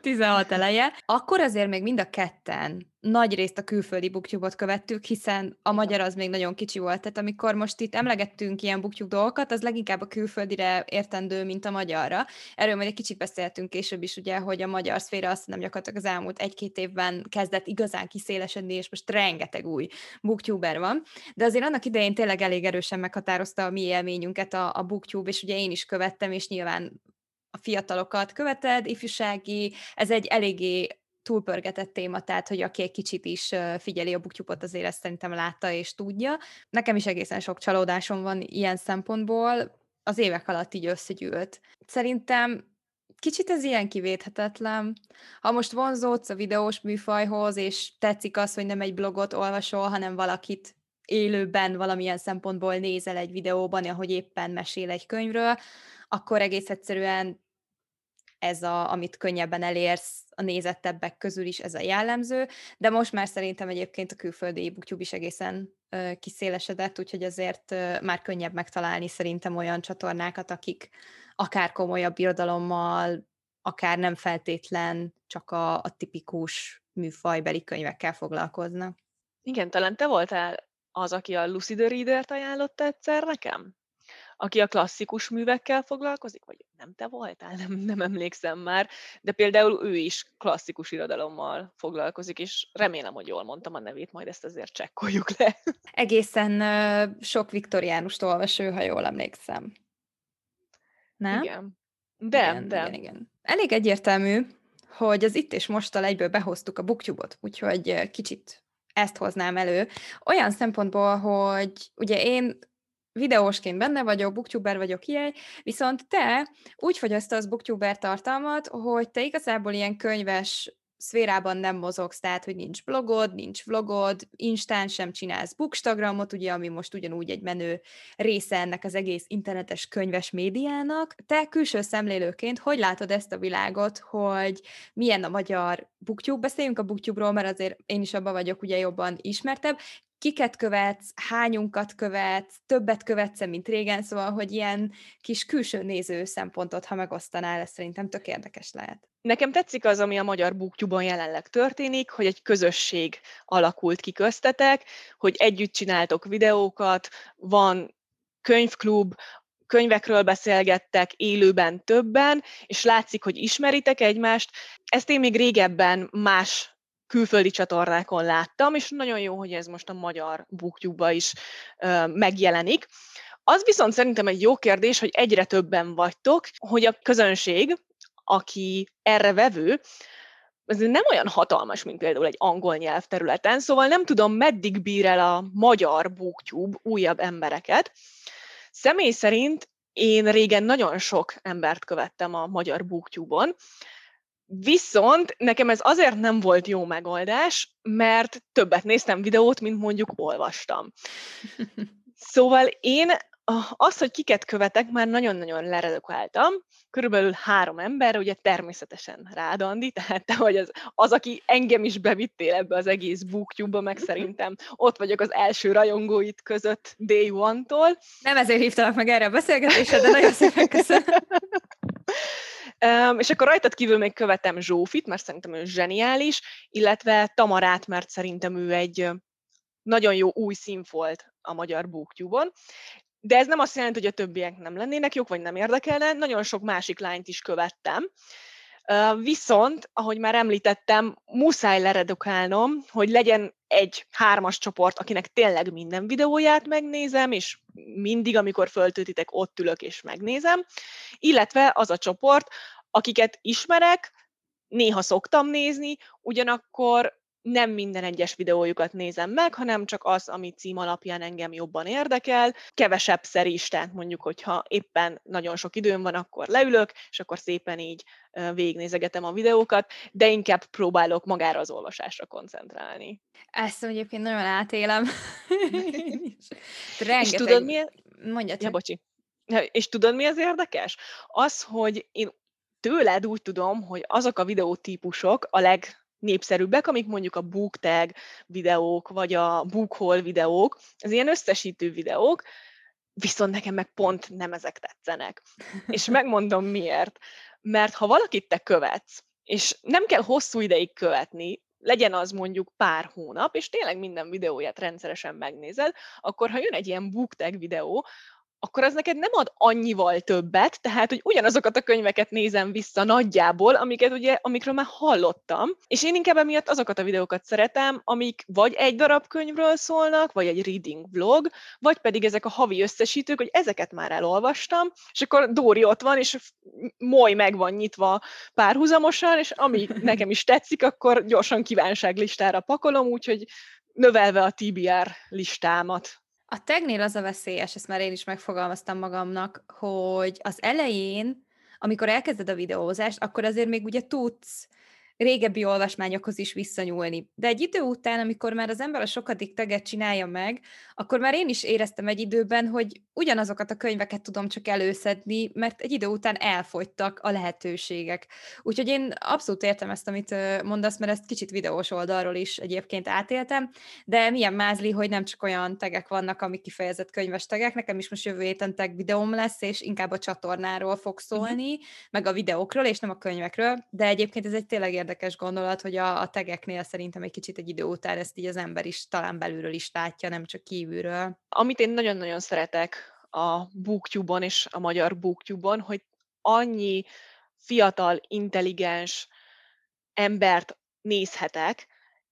16 eleje. Akkor azért még mind a ketten nagy részt a külföldi booktube követtük, hiszen a magyar az még nagyon kicsi volt. Tehát amikor most itt emlegettünk ilyen booktube dolgokat, az leginkább a külföldire értendő, mint a magyarra. Erről majd egy kicsit beszéltünk később is, ugye, hogy a magyar szféra azt nem gyakorlatilag az elmúlt egy-két évben kezdett igazán kiszélesedni, és most rengeteg új booktuber van. De azért annak idején tényleg elég erősen meghatározta a mi élményünket a, a booktube, és ugye én is követtem, és nyilván a fiatalokat követed, ifjúsági, ez egy eléggé túlpörgetett téma, tehát hogy aki egy kicsit is figyeli a buktyupot, azért ezt szerintem látta és tudja. Nekem is egészen sok csalódásom van ilyen szempontból, az évek alatt így összegyűlt. Szerintem kicsit ez ilyen kivéthetetlen. Ha most vonzódsz a videós műfajhoz, és tetszik az, hogy nem egy blogot olvasol, hanem valakit élőben valamilyen szempontból nézel egy videóban, ahogy éppen mesél egy könyvről, akkor egész egyszerűen ez, a, amit könnyebben elérsz a nézettebbek közül is ez a jellemző, de most már szerintem egyébként a külföldi booktube is egészen ö, kiszélesedett, úgyhogy azért ö, már könnyebb megtalálni szerintem olyan csatornákat, akik akár komolyabb irodalommal, akár nem feltétlen csak a, a tipikus műfajbeli könyvekkel foglalkoznak. Igen, talán te voltál az, aki a Lucid Reader-t ajánlotta egyszer nekem? Aki a klasszikus művekkel foglalkozik, vagy nem te voltál, nem, nem emlékszem már, de például ő is klasszikus irodalommal foglalkozik, és remélem, hogy jól mondtam a nevét, majd ezt azért csekkoljuk le. Egészen uh, sok viktoriánust olvas ő, ha jól emlékszem. Nem? Igen. De, igen, de. Igen, igen. Elég egyértelmű, hogy az itt és mostal egyből behoztuk a booktube úgyhogy kicsit ezt hoznám elő. Olyan szempontból, hogy ugye én videósként benne vagyok, booktuber vagyok ilyen, viszont te úgy fogyasztasz booktuber tartalmat, hogy te igazából ilyen könyves szférában nem mozogsz, tehát, hogy nincs blogod, nincs vlogod, instán sem csinálsz bookstagramot, ugye, ami most ugyanúgy egy menő része ennek az egész internetes könyves médiának. Te külső szemlélőként hogy látod ezt a világot, hogy milyen a magyar booktube? Beszéljünk a booktube-ról, mert azért én is abban vagyok ugye jobban ismertebb kiket követsz, hányunkat követsz, többet követsz mint régen, szóval, hogy ilyen kis külső néző szempontot, ha megosztanál, ez szerintem tök érdekes lehet. Nekem tetszik az, ami a magyar booktube jelenleg történik, hogy egy közösség alakult ki köztetek, hogy együtt csináltok videókat, van könyvklub, könyvekről beszélgettek élőben többen, és látszik, hogy ismeritek egymást. Ezt én még régebben más külföldi csatornákon láttam, és nagyon jó, hogy ez most a magyar booktube is ö, megjelenik. Az viszont szerintem egy jó kérdés, hogy egyre többen vagytok, hogy a közönség, aki erre vevő, ez nem olyan hatalmas, mint például egy angol nyelvterületen, szóval nem tudom, meddig bír el a magyar booktube újabb embereket. Személy szerint én régen nagyon sok embert követtem a magyar booktube-on, Viszont nekem ez azért nem volt jó megoldás, mert többet néztem videót, mint mondjuk olvastam. Szóval én az, hogy kiket követek, már nagyon-nagyon leredukáltam. Körülbelül három ember, ugye természetesen rád, Andi, tehát te vagy az, az, aki engem is bevittél ebbe az egész booktube meg szerintem ott vagyok az első rajongóit között day one-tól. Nem ezért hívtalak meg erre a beszélgetésre, de nagyon szépen köszönöm. Um, és akkor rajtad kívül még követem Zsófit, mert szerintem ő zseniális, illetve Tamarát, mert szerintem ő egy nagyon jó új színfolt a magyar booktube-on, de ez nem azt jelenti, hogy a többiek nem lennének jók, vagy nem érdekelne, nagyon sok másik lányt is követtem, Viszont, ahogy már említettem, muszáj leredukálnom, hogy legyen egy hármas csoport, akinek tényleg minden videóját megnézem, és mindig, amikor föltöltitek, ott ülök és megnézem, illetve az a csoport, akiket ismerek, néha szoktam nézni, ugyanakkor nem minden egyes videójukat nézem meg, hanem csak az, ami cím alapján engem jobban érdekel. Kevesebb is, tehát mondjuk, hogyha éppen nagyon sok időm van, akkor leülök, és akkor szépen így végignézegetem a videókat, de inkább próbálok magára az olvasásra koncentrálni. Ezt egyébként nagyon átélem. Rengeteg... És tudod mi? Mondja Ja, bocsi. És tudod, mi az érdekes? Az, hogy én tőled úgy tudom, hogy azok a videótípusok a leg népszerűbbek, amik mondjuk a BookTag videók, vagy a BookHaul videók, az ilyen összesítő videók, viszont nekem meg pont nem ezek tetszenek. És megmondom miért. Mert ha valakit te követsz, és nem kell hosszú ideig követni, legyen az mondjuk pár hónap, és tényleg minden videóját rendszeresen megnézed, akkor ha jön egy ilyen BookTag videó, akkor az neked nem ad annyival többet, tehát, hogy ugyanazokat a könyveket nézem vissza nagyjából, amiket ugye, amikről már hallottam, és én inkább emiatt azokat a videókat szeretem, amik vagy egy darab könyvről szólnak, vagy egy reading vlog, vagy pedig ezek a havi összesítők, hogy ezeket már elolvastam, és akkor Dóri ott van, és moly meg van nyitva párhuzamosan, és ami nekem is tetszik, akkor gyorsan kívánságlistára pakolom, úgyhogy növelve a TBR listámat. A tegnél az a veszélyes, ezt már én is megfogalmaztam magamnak, hogy az elején, amikor elkezded a videózást, akkor azért még ugye tudsz régebbi olvasmányokhoz is visszanyúlni. De egy idő után, amikor már az ember a sokadik teget csinálja meg, akkor már én is éreztem egy időben, hogy ugyanazokat a könyveket tudom csak előszedni, mert egy idő után elfogytak a lehetőségek. Úgyhogy én abszolút értem ezt, amit mondasz, mert ezt kicsit videós oldalról is egyébként átéltem, de milyen mázli, hogy nem csak olyan tegek vannak, amik kifejezett könyves tegek, nekem is most jövő héten teg videóm lesz, és inkább a csatornáról fog mhm. szólni, meg a videókról, és nem a könyvekről, de egyébként ez egy tényleg érdekes gondolat, hogy a, a tegeknél szerintem egy kicsit egy idő után ezt így az ember is talán belülről is látja, nem csak kívülről. Amit én nagyon-nagyon szeretek a BookTube-on és a magyar BookTube-on, hogy annyi fiatal, intelligens embert nézhetek,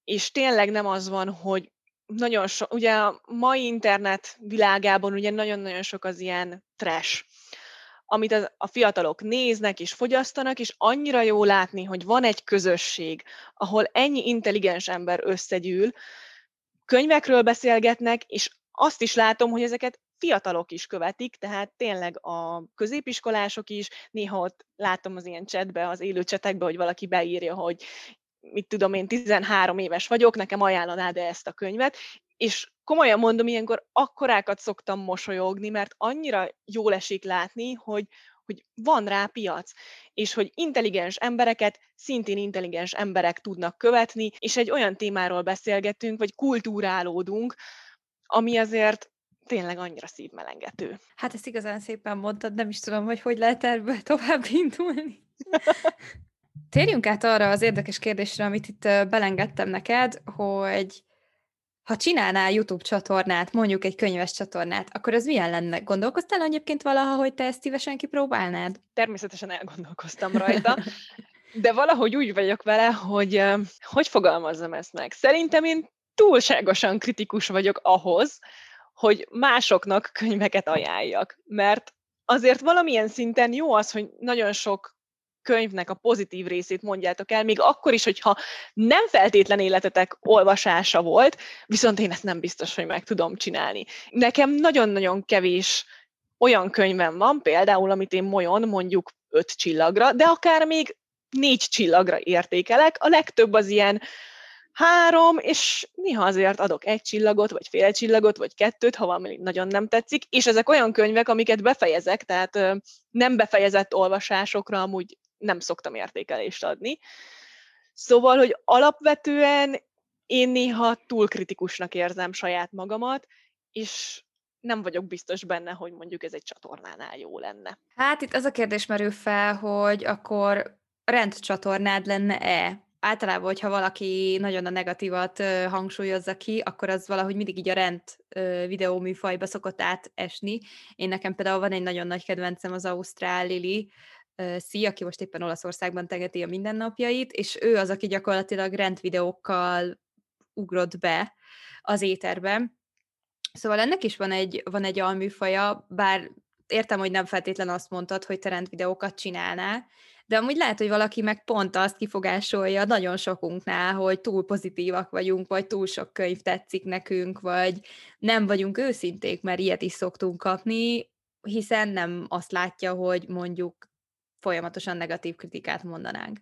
és tényleg nem az van, hogy nagyon sok, ugye a mai internet világában ugye nagyon-nagyon sok az ilyen trash, amit a fiatalok néznek és fogyasztanak, és annyira jó látni, hogy van egy közösség, ahol ennyi intelligens ember összegyűl, könyvekről beszélgetnek, és azt is látom, hogy ezeket fiatalok is követik, tehát tényleg a középiskolások is, néha ott látom az ilyen chatbe, az élő csetekbe, hogy valaki beírja, hogy mit tudom én, 13 éves vagyok, nekem ajánlanád -e ezt a könyvet, és komolyan mondom, ilyenkor akkorákat szoktam mosolyogni, mert annyira jól esik látni, hogy, hogy van rá piac, és hogy intelligens embereket szintén intelligens emberek tudnak követni, és egy olyan témáról beszélgetünk, vagy kultúrálódunk, ami azért tényleg annyira szívmelengető. Hát ezt igazán szépen mondtad, nem is tudom, hogy hogy lehet ebből tovább indulni. Térjünk át arra az érdekes kérdésre, amit itt belengedtem neked, hogy ha csinálnál YouTube csatornát, mondjuk egy könyves csatornát, akkor az milyen lenne? Gondolkoztál egyébként valaha, hogy te ezt szívesen kipróbálnád? Természetesen elgondolkoztam rajta, de valahogy úgy vagyok vele, hogy hogy fogalmazzam ezt meg. Szerintem én túlságosan kritikus vagyok ahhoz, hogy másoknak könyveket ajánljak. Mert azért valamilyen szinten jó az, hogy nagyon sok könyvnek a pozitív részét mondjátok el, még akkor is, hogyha nem feltétlen életetek olvasása volt, viszont én ezt nem biztos, hogy meg tudom csinálni. Nekem nagyon-nagyon kevés olyan könyvem van, például, amit én molyon mondjuk öt csillagra, de akár még négy csillagra értékelek. A legtöbb az ilyen három, és néha azért adok egy csillagot, vagy fél csillagot, vagy kettőt, ha valami nagyon nem tetszik, és ezek olyan könyvek, amiket befejezek, tehát nem befejezett olvasásokra amúgy nem szoktam értékelést adni. Szóval, hogy alapvetően én néha túl kritikusnak érzem saját magamat, és nem vagyok biztos benne, hogy mondjuk ez egy csatornánál jó lenne. Hát itt az a kérdés merül fel, hogy akkor rendcsatornád lenne-e? általában, hogyha valaki nagyon a negatívat hangsúlyozza ki, akkor az valahogy mindig így a rend videóműfajba szokott átesni. Én nekem például van egy nagyon nagy kedvencem, az Ausztrál Lili, Szia, aki most éppen Olaszországban tegeti a mindennapjait, és ő az, aki gyakorlatilag rendvideókkal ugrott be az éterbe. Szóval ennek is van egy, van egy alműfaja, bár értem, hogy nem feltétlen azt mondtad, hogy te rendvideókat csinálnál, de amúgy lehet, hogy valaki meg pont azt kifogásolja nagyon sokunknál, hogy túl pozitívak vagyunk, vagy túl sok könyv tetszik nekünk, vagy nem vagyunk őszinték, mert ilyet is szoktunk kapni, hiszen nem azt látja, hogy mondjuk folyamatosan negatív kritikát mondanánk.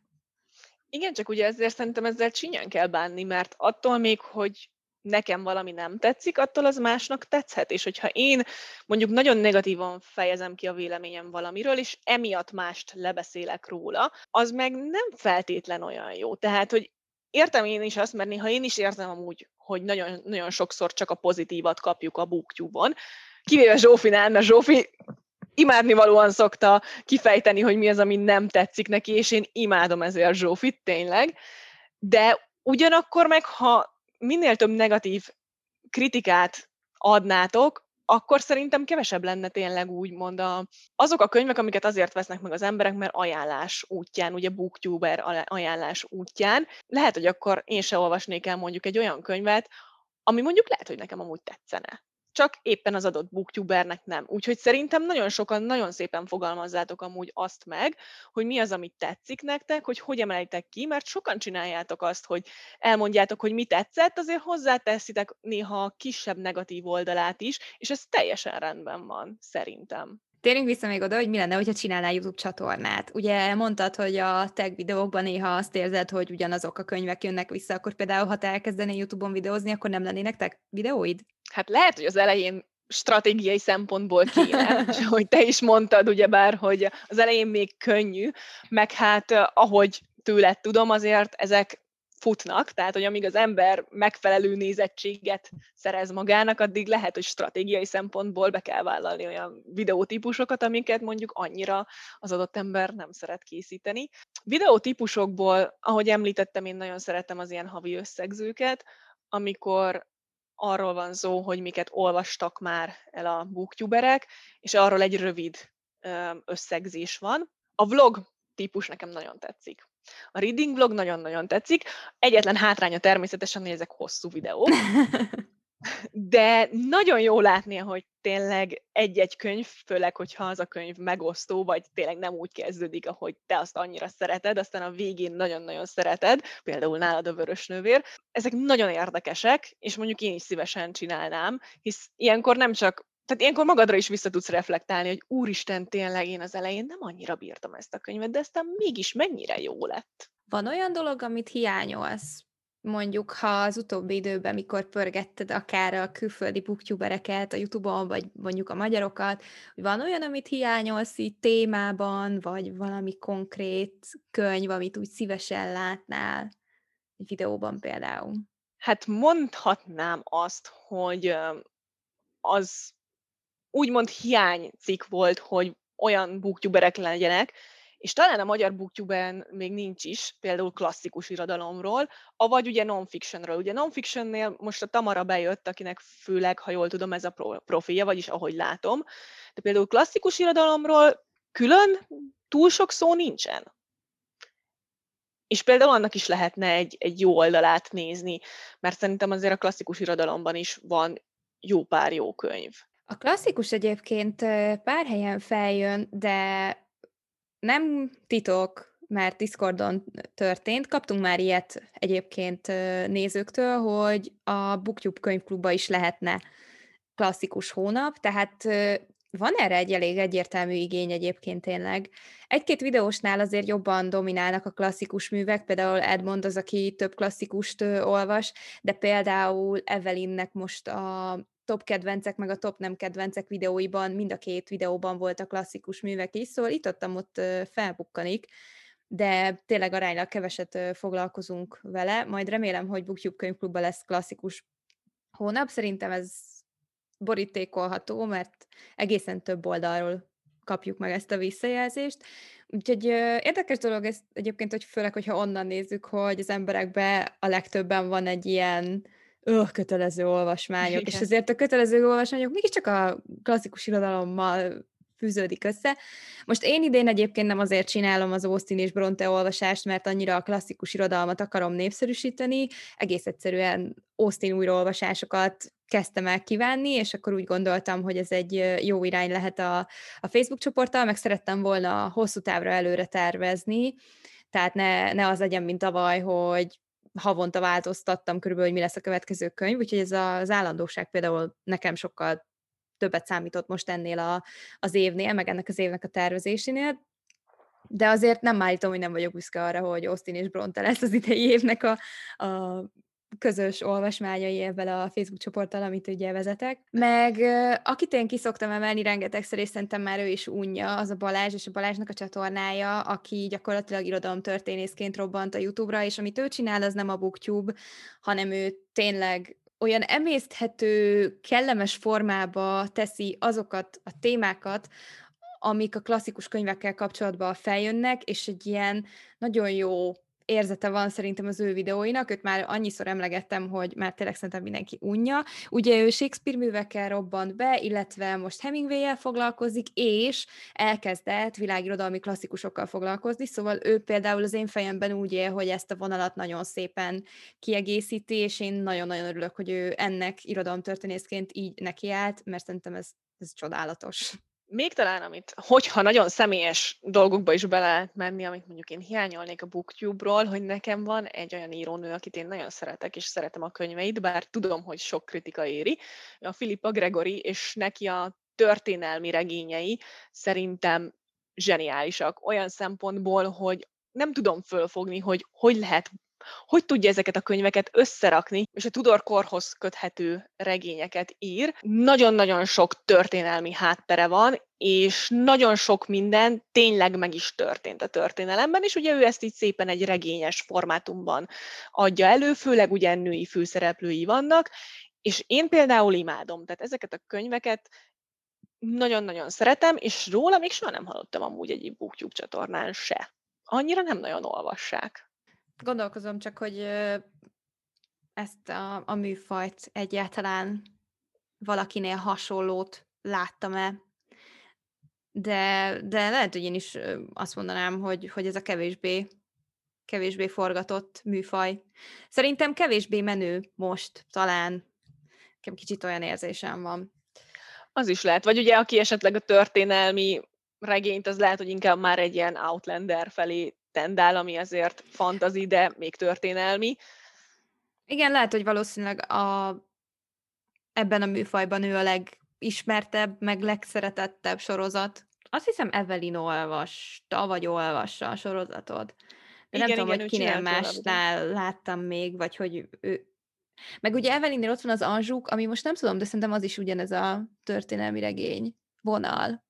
Igen, csak ugye ezért szerintem ezzel csinyán kell bánni, mert attól még, hogy nekem valami nem tetszik, attól az másnak tetszhet. És hogyha én mondjuk nagyon negatívan fejezem ki a véleményem valamiről, és emiatt mást lebeszélek róla, az meg nem feltétlen olyan jó. Tehát, hogy értem én is azt, mert néha én is érzem amúgy, hogy nagyon, nagyon sokszor csak a pozitívat kapjuk a booktube-on, kivéve Zsófinál, mert Zsófi imádnivalóan szokta kifejteni, hogy mi az, ami nem tetszik neki, és én imádom ezért Zsófit, tényleg. De ugyanakkor meg, ha minél több negatív kritikát adnátok, akkor szerintem kevesebb lenne tényleg úgymond a, azok a könyvek, amiket azért vesznek meg az emberek, mert ajánlás útján, ugye booktuber ajánlás útján. Lehet, hogy akkor én se olvasnék el mondjuk egy olyan könyvet, ami mondjuk lehet, hogy nekem amúgy tetszene csak éppen az adott booktubernek nem. Úgyhogy szerintem nagyon sokan nagyon szépen fogalmazzátok amúgy azt meg, hogy mi az, amit tetszik nektek, hogy hogy emelitek ki, mert sokan csináljátok azt, hogy elmondjátok, hogy mi tetszett, azért hozzáteszitek néha a kisebb negatív oldalát is, és ez teljesen rendben van, szerintem. Térjünk vissza még oda, hogy mi lenne, hogyha csinálnál YouTube csatornát. Ugye mondtad, hogy a tag videókban néha azt érzed, hogy ugyanazok a könyvek jönnek vissza, akkor például, ha te elkezdenél YouTube-on videózni, akkor nem lennének tag videóid? Hát lehet, hogy az elején stratégiai szempontból kéne, és hogy te is mondtad, ugyebár, hogy az elején még könnyű, meg hát ahogy tőled tudom, azért ezek futnak, tehát hogy amíg az ember megfelelő nézettséget szerez magának, addig lehet, hogy stratégiai szempontból be kell vállalni olyan videótípusokat, amiket mondjuk annyira az adott ember nem szeret készíteni. Videótípusokból, ahogy említettem, én nagyon szeretem az ilyen havi összegzőket, amikor arról van szó, hogy miket olvastak már el a booktuberek, és arról egy rövid összegzés van. A vlog típus nekem nagyon tetszik. A reading vlog nagyon-nagyon tetszik. Egyetlen hátránya természetesen, hogy ezek hosszú videók. De nagyon jó látni, hogy tényleg egy-egy könyv, főleg, hogyha az a könyv megosztó, vagy tényleg nem úgy kezdődik, ahogy te azt annyira szereted, aztán a végén nagyon-nagyon szereted, például nálad a vörös nővér. Ezek nagyon érdekesek, és mondjuk én is szívesen csinálnám, hisz ilyenkor nem csak tehát ilyenkor magadra is vissza tudsz reflektálni, hogy úristen, tényleg én az elején nem annyira bírtam ezt a könyvet, de aztán mégis mennyire jó lett. Van olyan dolog, amit hiányolsz? Mondjuk, ha az utóbbi időben, mikor pörgetted akár a külföldi booktubereket a Youtube-on, vagy mondjuk a magyarokat, hogy van olyan, amit hiányolsz így témában, vagy valami konkrét könyv, amit úgy szívesen látnál egy videóban például? Hát mondhatnám azt, hogy az úgymond hiánycik volt, hogy olyan booktuberek legyenek, és talán a magyar booktuben még nincs is, például klasszikus irodalomról, avagy ugye non-fictionről. Ugye non-fictionnél most a Tamara bejött, akinek főleg, ha jól tudom, ez a profilja, vagyis ahogy látom, de például klasszikus irodalomról külön túl sok szó nincsen. És például annak is lehetne egy, egy jó oldalát nézni, mert szerintem azért a klasszikus irodalomban is van jó pár jó könyv. A klasszikus egyébként pár helyen feljön, de nem titok, mert Discordon történt. Kaptunk már ilyet egyébként nézőktől, hogy a Booktube könyvklubba is lehetne klasszikus hónap, tehát van erre egy elég egyértelmű igény egyébként tényleg. Egy-két videósnál azért jobban dominálnak a klasszikus művek, például Edmond az, aki több klasszikust olvas, de például Evelynnek most a top kedvencek, meg a top nem kedvencek videóiban, mind a két videóban voltak klasszikus művek is, szóval itt ott, ott felbukkanik, de tényleg aránylag keveset foglalkozunk vele, majd remélem, hogy Booktube könyvklubban lesz klasszikus hónap, szerintem ez borítékolható, mert egészen több oldalról kapjuk meg ezt a visszajelzést. Úgyhogy érdekes dolog ez egyébként, hogy főleg, hogyha onnan nézzük, hogy az emberekben a legtöbben van egy ilyen öh, kötelező olvasmányok, Igen. és ezért a kötelező olvasmányok mégiscsak a klasszikus irodalommal fűződik össze. Most én idén egyébként nem azért csinálom az Austin és Bronte olvasást, mert annyira a klasszikus irodalmat akarom népszerűsíteni, egész egyszerűen Austin újraolvasásokat kezdtem el kívánni, és akkor úgy gondoltam, hogy ez egy jó irány lehet a, a Facebook csoporttal, meg szerettem volna hosszú távra előre tervezni, tehát ne, ne az legyen, mint tavaly, hogy havonta változtattam körülbelül, hogy mi lesz a következő könyv, úgyhogy ez az állandóság például nekem sokkal többet számított most ennél a, az évnél, meg ennek az évnek a tervezésénél, de azért nem állítom, hogy nem vagyok büszke arra, hogy Austin és Bronte lesz az idei évnek a, a közös olvasmányai ebben a Facebook csoporttal, amit ugye vezetek. Meg akit én kiszoktam emelni rengetegszer, és szerintem már ő is unja, az a Balázs, és a Balázsnak a csatornája, aki gyakorlatilag irodalomtörténészként robbant a YouTube-ra, és amit ő csinál, az nem a BookTube, hanem ő tényleg olyan emészthető, kellemes formába teszi azokat a témákat, amik a klasszikus könyvekkel kapcsolatban feljönnek, és egy ilyen nagyon jó érzete van szerintem az ő videóinak, őt már annyiszor emlegettem, hogy már tényleg szerintem mindenki unja. Ugye ő Shakespeare művekkel robbant be, illetve most Hemingway-el foglalkozik, és elkezdett világirodalmi klasszikusokkal foglalkozni, szóval ő például az én fejemben úgy él, hogy ezt a vonalat nagyon szépen kiegészíti, és én nagyon-nagyon örülök, hogy ő ennek irodalomtörténészként így nekiállt, mert szerintem ez, ez csodálatos. Még talán, amit, hogyha nagyon személyes dolgokba is bele lehet menni, amit mondjuk én hiányolnék a BookTube-ról, hogy nekem van egy olyan írónő, akit én nagyon szeretek, és szeretem a könyveit, bár tudom, hogy sok kritika éri, a Filippa Gregory, és neki a történelmi regényei szerintem zseniálisak. Olyan szempontból, hogy nem tudom fölfogni, hogy hogy lehet hogy tudja ezeket a könyveket összerakni, és a Tudor korhoz köthető regényeket ír. Nagyon-nagyon sok történelmi háttere van, és nagyon sok minden tényleg meg is történt a történelemben, és ugye ő ezt így szépen egy regényes formátumban adja elő, főleg ugye női főszereplői vannak, és én például imádom, tehát ezeket a könyveket nagyon-nagyon szeretem, és róla még soha nem hallottam amúgy egy BookTube csatornán se. Annyira nem nagyon olvassák. Gondolkozom csak, hogy ezt a, a műfajt egyáltalán valakinél hasonlót láttam-e, de, de lehet, hogy én is azt mondanám, hogy, hogy ez a kevésbé kevésbé forgatott műfaj. Szerintem kevésbé menő most, talán. Nekem kicsit olyan érzésem van. Az is lehet. Vagy ugye, aki esetleg a történelmi regényt, az lehet, hogy inkább már egy ilyen Outlander felé tendál, ami azért fantazi, de még történelmi. Igen, lehet, hogy valószínűleg a, ebben a műfajban ő a legismertebb, meg legszeretettebb sorozat. Azt hiszem Evelyn olvasta, vagy olvassa a sorozatod. De igen, nem tudom, igen, hogy kinél másnál láttam még, vagy hogy ő... Meg ugye Evelynnél ott van az Anzsuk, ami most nem tudom, de szerintem az is ugyanez a történelmi regény vonal.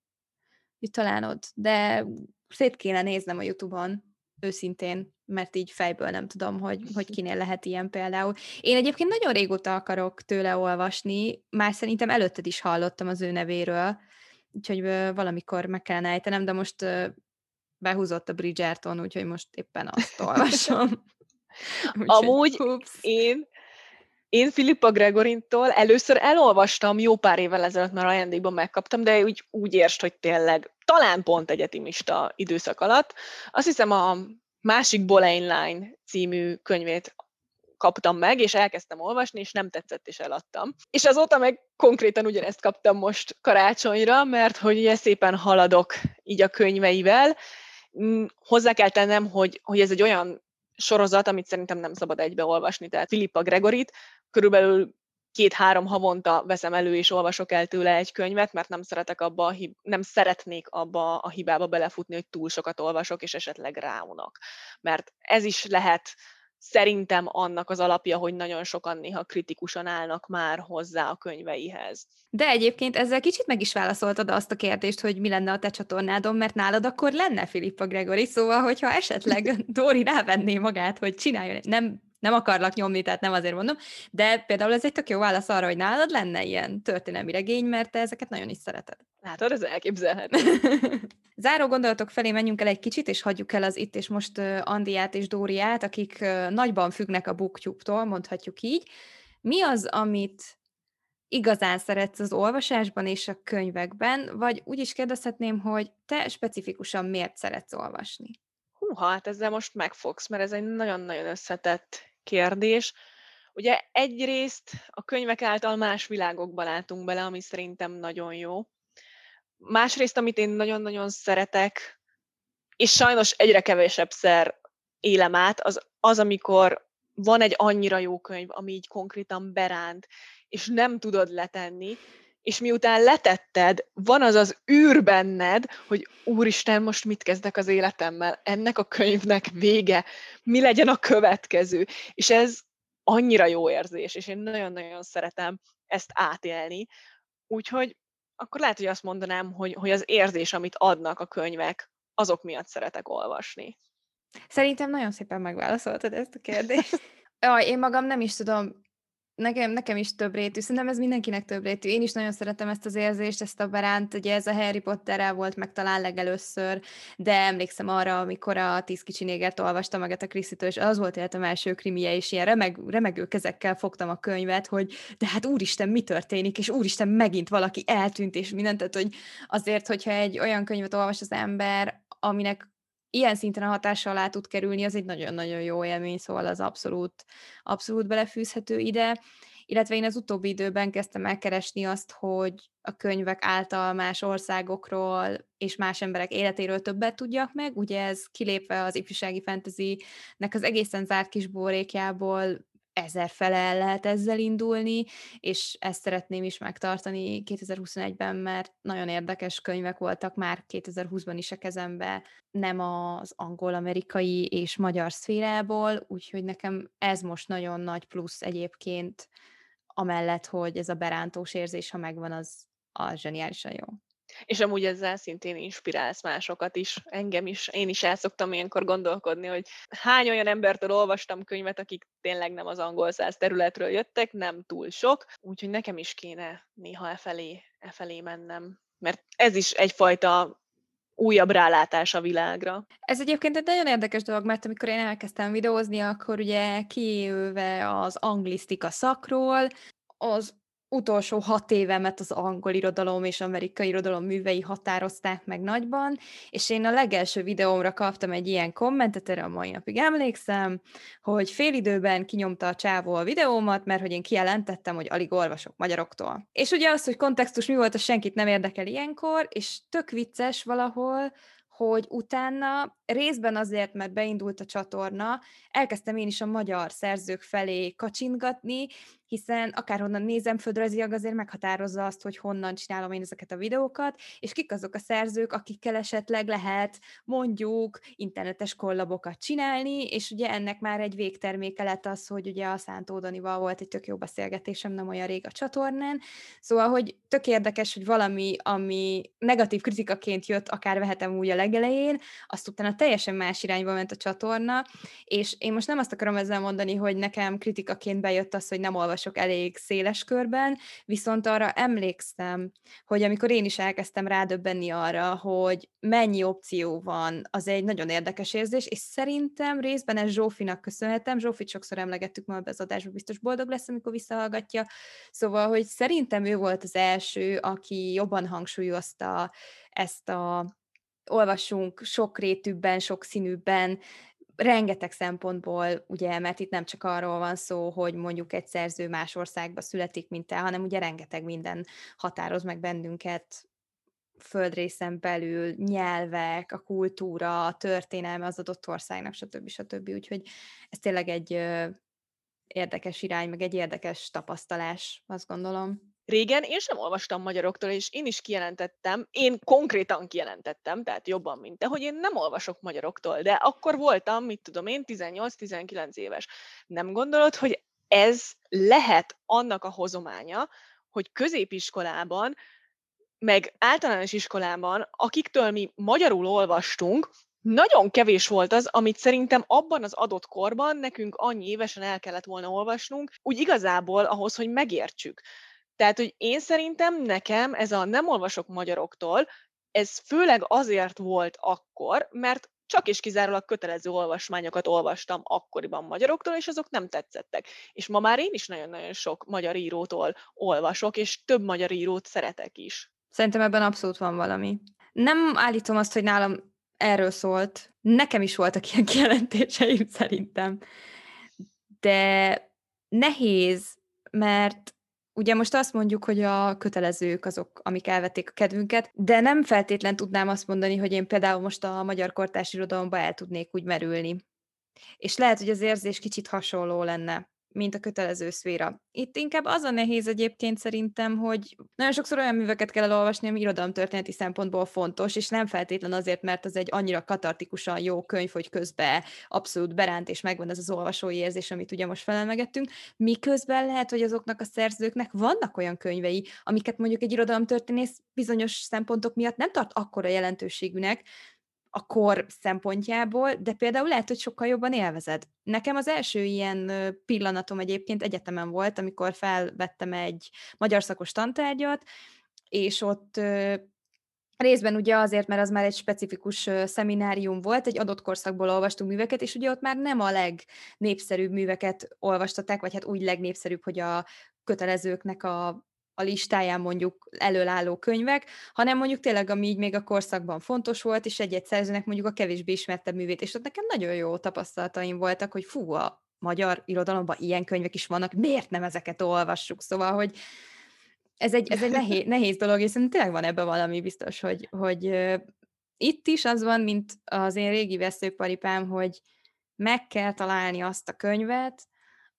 Itt talán ott, de szét kéne néznem a Youtube-on őszintén, mert így fejből nem tudom, hogy, hogy kinél lehet ilyen például. Én egyébként nagyon régóta akarok tőle olvasni, már szerintem előtted is hallottam az ő nevéről, úgyhogy valamikor meg kellene ejtenem, de most behúzott a Bridgerton, úgyhogy most éppen azt olvasom. Úgyhogy, Amúgy ups. én én Filippa Gregorintól először elolvastam jó pár évvel ezelőtt, már ajándékban megkaptam, de úgy, úgy érst, hogy tényleg talán pont egyetemista időszak alatt. Azt hiszem a másik Boleyn Line című könyvét kaptam meg, és elkezdtem olvasni, és nem tetszett, és eladtam. És azóta meg konkrétan ugyanezt kaptam most karácsonyra, mert hogy ugye szépen haladok így a könyveivel. Mm, hozzá kell tennem, hogy, hogy ez egy olyan sorozat, amit szerintem nem szabad egybeolvasni, tehát Filippa Gregorit körülbelül két-három havonta veszem elő és olvasok el tőle egy könyvet, mert nem szeretek abba a hib- nem szeretnék abba a hibába belefutni, hogy túl sokat olvasok, és esetleg ráunak. Mert ez is lehet szerintem annak az alapja, hogy nagyon sokan néha kritikusan állnak már hozzá a könyveihez. De egyébként ezzel kicsit meg is válaszoltad azt a kérdést, hogy mi lenne a te csatornádon, mert nálad akkor lenne Filippa Gregory, szóval hogyha esetleg Dori rávenné magát, hogy csináljon, nem nem akarlak nyomni, tehát nem azért mondom, de például ez egy tök jó válasz arra, hogy nálad lenne ilyen történelmi regény, mert te ezeket nagyon is szereted. Látod, ez elképzelhető. Záró gondolatok felé menjünk el egy kicsit, és hagyjuk el az itt és most Andiát és Dóriát, akik nagyban függnek a booktube-tól, mondhatjuk így. Mi az, amit igazán szeretsz az olvasásban és a könyvekben, vagy úgy is kérdezhetném, hogy te specifikusan miért szeretsz olvasni? Húha, hát ezzel most megfogsz, mert ez egy nagyon-nagyon összetett kérdés. Ugye egyrészt a könyvek által más világokba látunk bele, ami szerintem nagyon jó. Másrészt, amit én nagyon-nagyon szeretek, és sajnos egyre kevésebb szer élem át, az, az, amikor van egy annyira jó könyv, ami így konkrétan beránt, és nem tudod letenni, és miután letetted, van az az űr benned, hogy úristen, most mit kezdek az életemmel, ennek a könyvnek vége, mi legyen a következő. És ez annyira jó érzés, és én nagyon-nagyon szeretem ezt átélni. Úgyhogy akkor lehet, hogy azt mondanám, hogy, hogy az érzés, amit adnak a könyvek, azok miatt szeretek olvasni. Szerintem nagyon szépen megválaszoltad ezt a kérdést. Jaj, én magam nem is tudom Nekem, nekem is több rétű, szerintem ez mindenkinek több rétű. Én is nagyon szeretem ezt az érzést, ezt a beránt, ugye ez a Harry Potterrel volt meg talán legelőször, de emlékszem arra, amikor a Tíz kicsi négert olvastam meg a Krisztitől, és az volt életem első krimie, és ilyen remeg, remegő kezekkel fogtam a könyvet, hogy de hát úristen, mi történik, és úristen, megint valaki eltűnt, és mindent, tehát hogy azért, hogyha egy olyan könyvet olvas az ember, aminek ilyen szinten a hatása alá tud kerülni, az egy nagyon-nagyon jó élmény, szóval az abszolút, abszolút belefűzhető ide. Illetve én az utóbbi időben kezdtem elkeresni azt, hogy a könyvek által más országokról és más emberek életéről többet tudjak meg. Ugye ez kilépve az ifjúsági fantasy-nek az egészen zárt kis borékjából ezer fele el lehet ezzel indulni, és ezt szeretném is megtartani 2021-ben, mert nagyon érdekes könyvek voltak már 2020-ban is a kezembe, nem az angol-amerikai és magyar szférából, úgyhogy nekem ez most nagyon nagy plusz egyébként, amellett, hogy ez a berántós érzés, ha megvan, az, az zseniálisan jó. És amúgy ezzel szintén inspirálsz másokat is, engem is. Én is el szoktam ilyenkor gondolkodni, hogy hány olyan embertől olvastam könyvet, akik tényleg nem az angol száz területről jöttek, nem túl sok, úgyhogy nekem is kéne néha e felé, e felé mennem. Mert ez is egyfajta újabb rálátás a világra. Ez egyébként egy nagyon érdekes dolog, mert amikor én elkezdtem videózni, akkor ugye kijöve az anglisztika szakról, az utolsó hat évemet az angol irodalom és amerikai irodalom művei határozták meg nagyban, és én a legelső videómra kaptam egy ilyen kommentet, erre a mai napig emlékszem, hogy félidőben kinyomta a csávó a videómat, mert hogy én kijelentettem, hogy alig olvasok magyaroktól. És ugye az, hogy kontextus mi volt, az senkit nem érdekel ilyenkor, és tök vicces valahol, hogy utána részben azért, mert beindult a csatorna, elkezdtem én is a magyar szerzők felé kacsingatni, hiszen akárhonnan nézem, földrajzilag azért meghatározza azt, hogy honnan csinálom én ezeket a videókat, és kik azok a szerzők, akikkel esetleg lehet mondjuk internetes kollabokat csinálni, és ugye ennek már egy végterméke lett az, hogy ugye a Szántó Danival volt egy tök jó beszélgetésem nem olyan rég a csatornán, szóval, hogy tök érdekes, hogy valami, ami negatív kritikaként jött, akár vehetem úgy a legelején, azt utána teljesen más irányba ment a csatorna, és én most nem azt akarom ezzel mondani, hogy nekem kritikaként bejött az, hogy nem olvas olvasok elég széles körben, viszont arra emlékszem, hogy amikor én is elkezdtem rádöbbenni arra, hogy mennyi opció van, az egy nagyon érdekes érzés, és szerintem részben ez Zsófinak köszönhetem, Zsófit sokszor emlegettük ma az adásban, biztos boldog lesz, amikor visszahallgatja, szóval, hogy szerintem ő volt az első, aki jobban hangsúlyozta ezt a olvasunk sokrétűbben, sokszínűbben, rengeteg szempontból, ugye, mert itt nem csak arról van szó, hogy mondjuk egy szerző más országba születik, mint te, hanem ugye rengeteg minden határoz meg bennünket földrészen belül, nyelvek, a kultúra, a történelme az adott országnak, stb. stb. Úgyhogy ez tényleg egy érdekes irány, meg egy érdekes tapasztalás, azt gondolom. Régen én sem olvastam magyaroktól, és én is kijelentettem, én konkrétan kijelentettem, tehát jobban, mint te, hogy én nem olvasok magyaroktól, de akkor voltam, mit tudom én, 18-19 éves. Nem gondolod, hogy ez lehet annak a hozománya, hogy középiskolában, meg általános iskolában, akiktől mi magyarul olvastunk, nagyon kevés volt az, amit szerintem abban az adott korban nekünk annyi évesen el kellett volna olvasnunk, úgy igazából ahhoz, hogy megértsük. Tehát, hogy én szerintem nekem ez a nem olvasok magyaroktól, ez főleg azért volt akkor, mert csak és kizárólag kötelező olvasmányokat olvastam akkoriban magyaroktól, és azok nem tetszettek. És ma már én is nagyon-nagyon sok magyar írótól olvasok, és több magyar írót szeretek is. Szerintem ebben abszolút van valami. Nem állítom azt, hogy nálam erről szólt. Nekem is voltak ilyen kijelentéseim szerintem. De nehéz, mert Ugye most azt mondjuk, hogy a kötelezők azok, amik elvették a kedvünket, de nem feltétlen tudnám azt mondani, hogy én például most a magyar kortárs irodalomba el tudnék úgy merülni. És lehet, hogy az érzés kicsit hasonló lenne mint a kötelező szféra. Itt inkább az a nehéz egyébként szerintem, hogy nagyon sokszor olyan műveket kell elolvasni, ami irodalomtörténeti szempontból fontos, és nem feltétlen azért, mert az egy annyira katartikusan jó könyv, hogy közben abszolút beránt, és megvan ez az olvasói érzés, amit ugye most felelmegettünk, miközben lehet, hogy azoknak a szerzőknek vannak olyan könyvei, amiket mondjuk egy irodalomtörténész bizonyos szempontok miatt nem tart akkora jelentőségűnek, a kor szempontjából, de például lehet, hogy sokkal jobban élvezed. Nekem az első ilyen pillanatom egyébként egyetemen volt, amikor felvettem egy magyar szakos tantárgyat, és ott Részben ugye azért, mert az már egy specifikus szeminárium volt, egy adott korszakból olvastunk műveket, és ugye ott már nem a legnépszerűbb műveket olvastaták, vagy hát úgy legnépszerűbb, hogy a kötelezőknek a a listáján mondjuk előálló könyvek, hanem mondjuk tényleg, ami így még a korszakban fontos volt, és egy-egy szerzőnek mondjuk a kevésbé ismertebb művét, és ott nekem nagyon jó tapasztalataim voltak, hogy fú, a magyar irodalomban ilyen könyvek is vannak, miért nem ezeket olvassuk? Szóval, hogy ez egy, ez egy nehéz, nehéz dolog, és szerintem tényleg van ebben valami biztos, hogy, hogy itt is az van, mint az én régi veszőparipám, hogy meg kell találni azt a könyvet,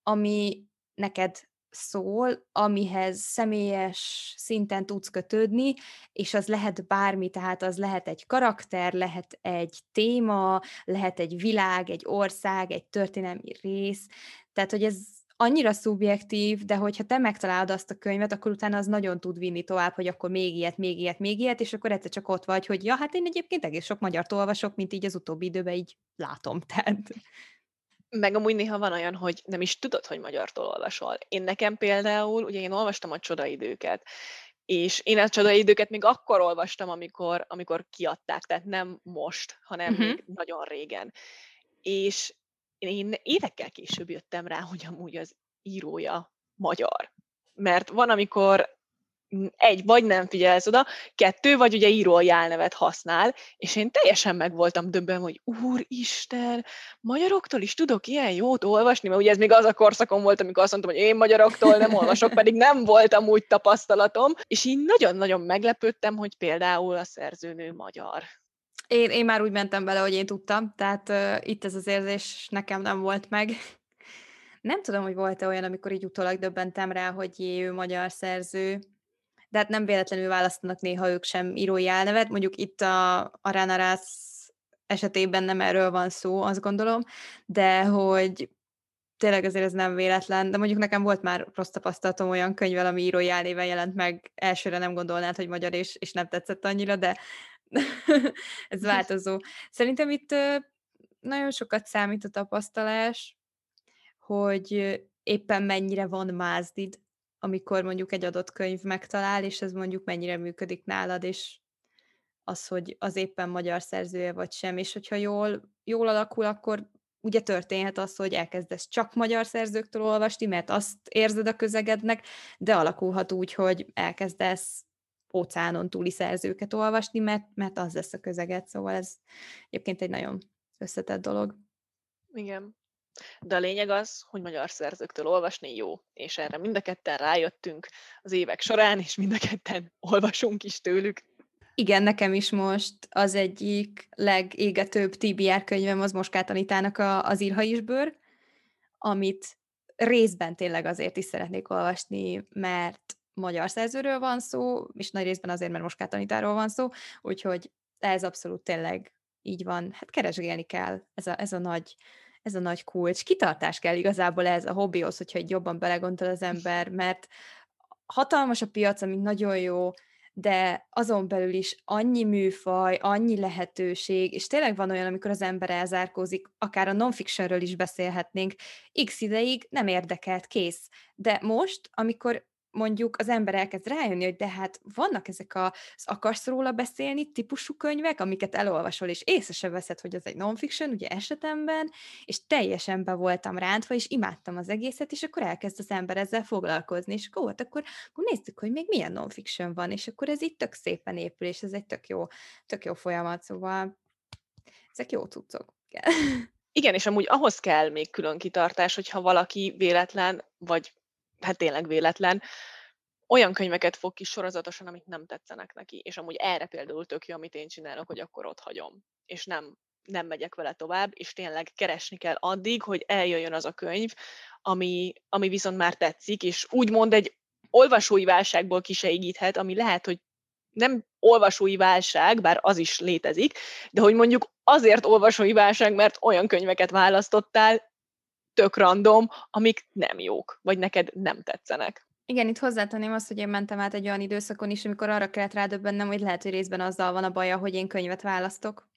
ami neked szól, amihez személyes szinten tudsz kötődni, és az lehet bármi, tehát az lehet egy karakter, lehet egy téma, lehet egy világ, egy ország, egy történelmi rész, tehát hogy ez annyira szubjektív, de hogyha te megtalálod azt a könyvet, akkor utána az nagyon tud vinni tovább, hogy akkor még ilyet, még ilyet, még ilyet, és akkor egyszer csak ott vagy, hogy ja, hát én egyébként egész sok magyar olvasok, mint így az utóbbi időben így látom. Tehát... Meg amúgy néha van olyan, hogy nem is tudod, hogy magyartól olvasol. Én nekem például, ugye én olvastam a csodaidőket, és én a csodaidőket még akkor olvastam, amikor, amikor kiadták, tehát nem most, hanem uh-huh. még nagyon régen. És én évekkel később jöttem rá, hogy amúgy az írója magyar. Mert van, amikor egy, vagy nem figyelsz oda, kettő, vagy ugye író jelnevet használ, és én teljesen meg voltam döbben, hogy úristen, magyaroktól is tudok ilyen jót olvasni, mert ugye ez még az a korszakom volt, amikor azt mondtam, hogy én magyaroktól nem olvasok, pedig nem voltam úgy tapasztalatom, és így nagyon-nagyon meglepődtem, hogy például a szerzőnő magyar. Én, én már úgy mentem bele, hogy én tudtam, tehát uh, itt ez az érzés nekem nem volt meg. Nem tudom, hogy volt-e olyan, amikor így utólag döbbentem rá, hogy jé, ő magyar szerző, de hát nem véletlenül választanak néha ők sem írói álnevet. Mondjuk itt a, a Rász esetében nem erről van szó, azt gondolom, de hogy tényleg azért ez nem véletlen, de mondjuk nekem volt már rossz tapasztalatom olyan könyvvel, ami írói álnéven jelent meg, elsőre nem gondolnád, hogy magyar, és, és nem tetszett annyira, de ez változó. Szerintem itt nagyon sokat számít a tapasztalás, hogy éppen mennyire van mázdid, amikor mondjuk egy adott könyv megtalál, és ez mondjuk mennyire működik nálad, és az, hogy az éppen magyar szerzője vagy sem, és hogyha jól, jól alakul, akkor ugye történhet az, hogy elkezdesz csak magyar szerzőktől olvasni, mert azt érzed a közegednek, de alakulhat úgy, hogy elkezdesz óceánon túli szerzőket olvasni, mert, mert az lesz a közeged, szóval ez egyébként egy nagyon összetett dolog. Igen. De a lényeg az, hogy magyar szerzőktől olvasni jó, és erre mind a ketten rájöttünk az évek során, és mind a ketten olvasunk is tőlük. Igen, nekem is most az egyik legégetőbb TBR könyvem az Moskát Anitának a, az bőr, amit részben tényleg azért is szeretnék olvasni, mert magyar szerzőről van szó, és nagy részben azért, mert Moskát Anitáról van szó, úgyhogy ez abszolút tényleg így van. Hát keresgélni kell, ez a, ez a nagy ez a nagy kulcs. Kitartás kell igazából ez a hobbihoz, hogyha egy jobban belegondol az ember, mert hatalmas a piac, ami nagyon jó, de azon belül is annyi műfaj, annyi lehetőség, és tényleg van olyan, amikor az ember elzárkózik, akár a non-fictionről is beszélhetnénk, x ideig nem érdekelt, kész. De most, amikor mondjuk az ember elkezd rájönni, hogy de hát vannak ezek az akarsz róla beszélni típusú könyvek, amiket elolvasol, és észre se veszed, hogy az egy non-fiction, ugye esetemben, és teljesen be voltam rántva, és imádtam az egészet, és akkor elkezd az ember ezzel foglalkozni, és akkor, hát akkor, akkor nézzük, hogy még milyen non-fiction van, és akkor ez itt tök szépen épül, és ez egy tök jó, tök jó folyamat, szóval ezek jó cuccok. Igen, és amúgy ahhoz kell még külön kitartás, hogyha valaki véletlen, vagy hát tényleg véletlen, olyan könyveket fog ki sorozatosan, amik nem tetszenek neki, és amúgy erre például tök jó, amit én csinálok, hogy akkor ott hagyom, és nem, nem megyek vele tovább, és tényleg keresni kell addig, hogy eljöjjön az a könyv, ami, ami viszont már tetszik, és úgymond egy olvasói válságból kiseigíthet, ami lehet, hogy nem olvasói válság, bár az is létezik, de hogy mondjuk azért olvasói válság, mert olyan könyveket választottál, tök random, amik nem jók, vagy neked nem tetszenek. Igen, itt hozzátenném azt, hogy én mentem át egy olyan időszakon is, amikor arra kellett rádöbbennem, hogy lehet, hogy részben azzal van a baja, hogy én könyvet választok.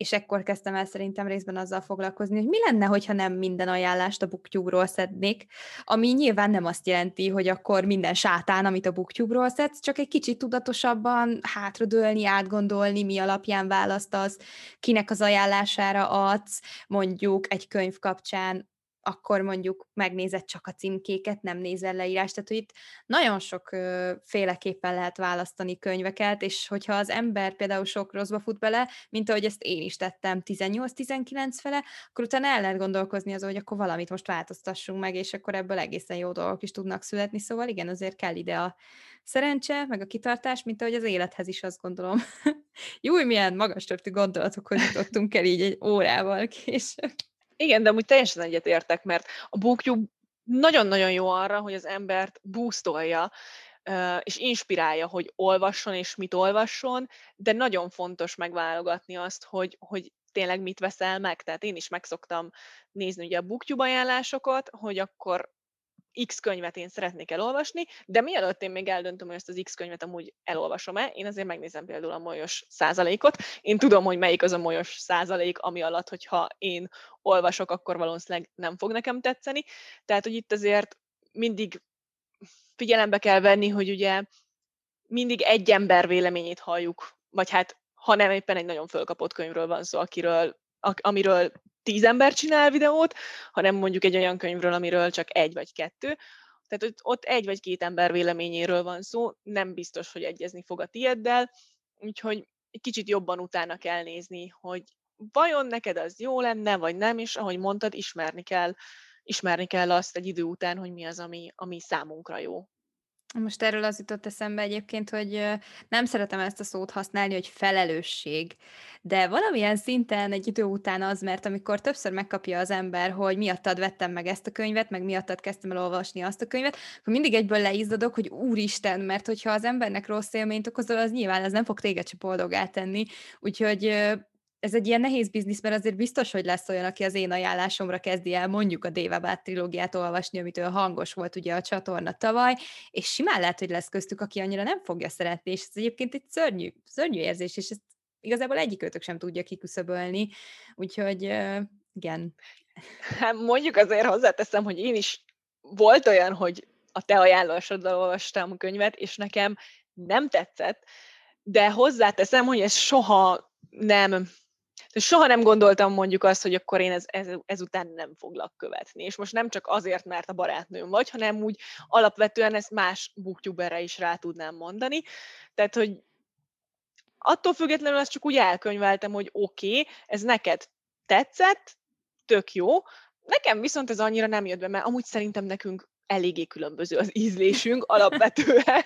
És ekkor kezdtem el szerintem részben azzal foglalkozni, hogy mi lenne, hogyha nem minden ajánlást a booktube szednék, ami nyilván nem azt jelenti, hogy akkor minden sátán, amit a booktube szedsz, csak egy kicsit tudatosabban hátradőlni, átgondolni, mi alapján választasz, kinek az ajánlására adsz, mondjuk egy könyv kapcsán akkor mondjuk megnézed csak a címkéket, nem nézel leírást. Tehát, hogy itt nagyon sok ö, féleképpen lehet választani könyveket, és hogyha az ember például sok rosszba fut bele, mint ahogy ezt én is tettem 18-19 fele, akkor utána el lehet gondolkozni azon, hogy akkor valamit most változtassunk meg, és akkor ebből egészen jó dolgok is tudnak születni. Szóval igen, azért kell ide a szerencse, meg a kitartás, mint ahogy az élethez is azt gondolom. Jó, milyen magas törtű gondolatokhoz jutottunk el így egy órával később. Igen, de amúgy teljesen egyetértek, mert a BookTube nagyon-nagyon jó arra, hogy az embert boostolja, és inspirálja, hogy olvasson és mit olvasson, de nagyon fontos megválogatni azt, hogy, hogy tényleg mit veszel meg. Tehát én is megszoktam nézni ugye a BookTube ajánlásokat, hogy akkor X könyvet én szeretnék elolvasni, de mielőtt én még eldöntöm, hogy ezt az X könyvet amúgy elolvasom-e, én azért megnézem például a molyos százalékot. Én tudom, hogy melyik az a molyos százalék, ami alatt, hogyha én olvasok, akkor valószínűleg nem fog nekem tetszeni. Tehát, hogy itt azért mindig figyelembe kell venni, hogy ugye mindig egy ember véleményét halljuk, vagy hát ha nem éppen egy nagyon fölkapott könyvről van szó, akiről, amiről tíz ember csinál videót, hanem mondjuk egy olyan könyvről, amiről csak egy vagy kettő. Tehát ott egy vagy két ember véleményéről van szó, nem biztos, hogy egyezni fog a tieddel, úgyhogy egy kicsit jobban utána kell nézni, hogy vajon neked az jó lenne, vagy nem, és ahogy mondtad, ismerni kell, ismerni kell azt egy idő után, hogy mi az, ami, ami számunkra jó. Most erről az jutott eszembe egyébként, hogy nem szeretem ezt a szót használni, hogy felelősség, de valamilyen szinten egy idő után az, mert amikor többször megkapja az ember, hogy miattad vettem meg ezt a könyvet, meg miattad kezdtem el olvasni azt a könyvet, akkor mindig egyből leizzadok, hogy úristen, mert hogyha az embernek rossz élményt okozol, az nyilván ez nem fog téged se boldogá tenni, úgyhogy ez egy ilyen nehéz biznisz, mert azért biztos, hogy lesz olyan, aki az én ajánlásomra kezdi el mondjuk a Dévabát trilógiát olvasni, amitől hangos volt ugye a csatorna tavaly, és simán lehet, hogy lesz köztük, aki annyira nem fogja szeretni, és ez egyébként egy szörnyű, szörnyű érzés, és ezt igazából egyikőtök sem tudja kiküszöbölni, úgyhogy igen. Hát mondjuk azért hozzáteszem, hogy én is volt olyan, hogy a te ajánlásoddal olvastam a könyvet, és nekem nem tetszett, de hozzáteszem, hogy ez soha nem soha nem gondoltam mondjuk azt, hogy akkor én ez, ez, ezután nem foglak követni. És most nem csak azért, mert a barátnőm vagy, hanem úgy alapvetően ezt más booktuberre is rá tudnám mondani. Tehát, hogy attól függetlenül ezt csak úgy elkönyveltem, hogy oké, okay, ez neked tetszett, tök jó, Nekem viszont ez annyira nem jött be, mert amúgy szerintem nekünk eléggé különböző az ízlésünk alapvetően,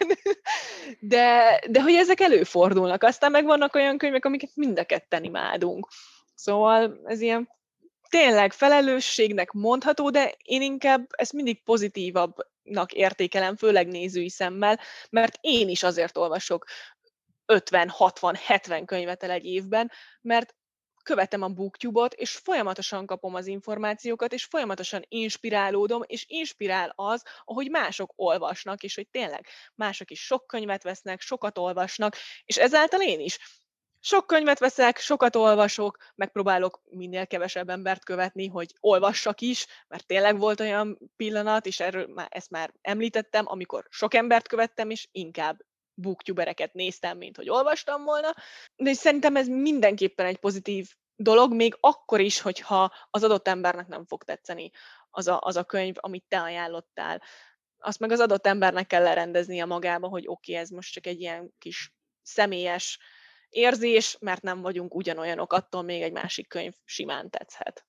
de, de hogy ezek előfordulnak. Aztán meg vannak olyan könyvek, amiket mind a ketten imádunk. Szóval ez ilyen tényleg felelősségnek mondható, de én inkább ezt mindig pozitívabbnak értékelem, főleg nézői szemmel, mert én is azért olvasok 50, 60, 70 könyvet el egy évben, mert követem a booktube-ot, és folyamatosan kapom az információkat, és folyamatosan inspirálódom, és inspirál az, ahogy mások olvasnak, és hogy tényleg mások is sok könyvet vesznek, sokat olvasnak, és ezáltal én is. Sok könyvet veszek, sokat olvasok, megpróbálok minél kevesebb embert követni, hogy olvassak is, mert tényleg volt olyan pillanat, és erről már, ezt már említettem, amikor sok embert követtem, és inkább booktubereket néztem, mint hogy olvastam volna. De szerintem ez mindenképpen egy pozitív dolog, még akkor is, hogyha az adott embernek nem fog tetszeni az a, az a könyv, amit te ajánlottál. Azt meg az adott embernek kell lerendeznie magába, hogy oké, okay, ez most csak egy ilyen kis személyes érzés, mert nem vagyunk ugyanolyanok, attól még egy másik könyv simán tetszhet.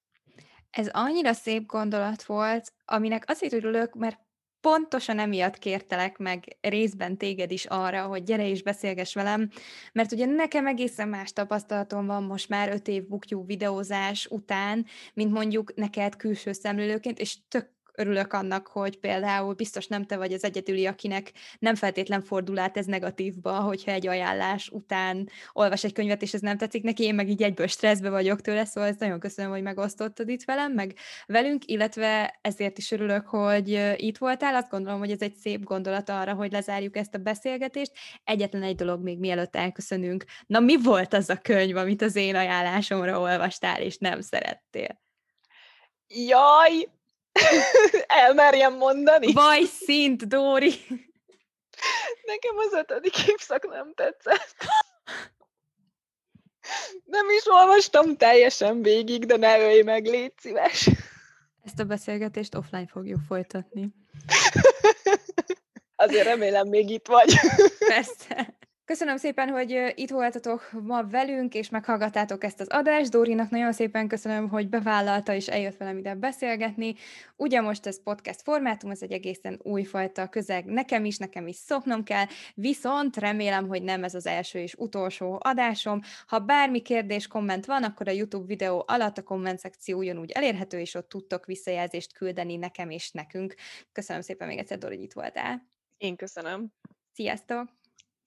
Ez annyira szép gondolat volt, aminek azért örülök, mert pontosan emiatt kértelek meg részben téged is arra, hogy gyere és beszélgess velem, mert ugye nekem egészen más tapasztalatom van most már öt év bukjú videózás után, mint mondjuk neked külső szemlélőként, és tök örülök annak, hogy például biztos nem te vagy az egyedüli, akinek nem feltétlen fordul át ez negatívba, hogyha egy ajánlás után olvas egy könyvet, és ez nem tetszik neki, én meg így egyből stresszbe vagyok tőle, szóval ezt nagyon köszönöm, hogy megosztottad itt velem, meg velünk, illetve ezért is örülök, hogy itt voltál. Azt gondolom, hogy ez egy szép gondolat arra, hogy lezárjuk ezt a beszélgetést. Egyetlen egy dolog még mielőtt elköszönünk. Na mi volt az a könyv, amit az én ajánlásomra olvastál, és nem szerettél? Jaj, Elmerjem mondani? Vaj szint, Dóri! Nekem az ötödik évszak nem tetszett. Nem is olvastam teljesen végig, de ne ölj meg, légy szíves. Ezt a beszélgetést offline fogjuk folytatni. Azért remélem még itt vagy. Persze. Köszönöm szépen, hogy itt voltatok ma velünk, és meghallgattátok ezt az adást. Dórinak nagyon szépen köszönöm, hogy bevállalta és eljött velem ide beszélgetni. Ugye most ez podcast formátum, ez egy egészen újfajta közeg. Nekem is, nekem is szoknom kell, viszont remélem, hogy nem ez az első és utolsó adásom. Ha bármi kérdés, komment van, akkor a YouTube videó alatt a komment szekció ugyanúgy elérhető, és ott tudtok visszajelzést küldeni nekem és nekünk. Köszönöm szépen még egyszer, Dori, hogy itt voltál. Én köszönöm. Sziasztok!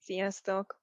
Sziasztok!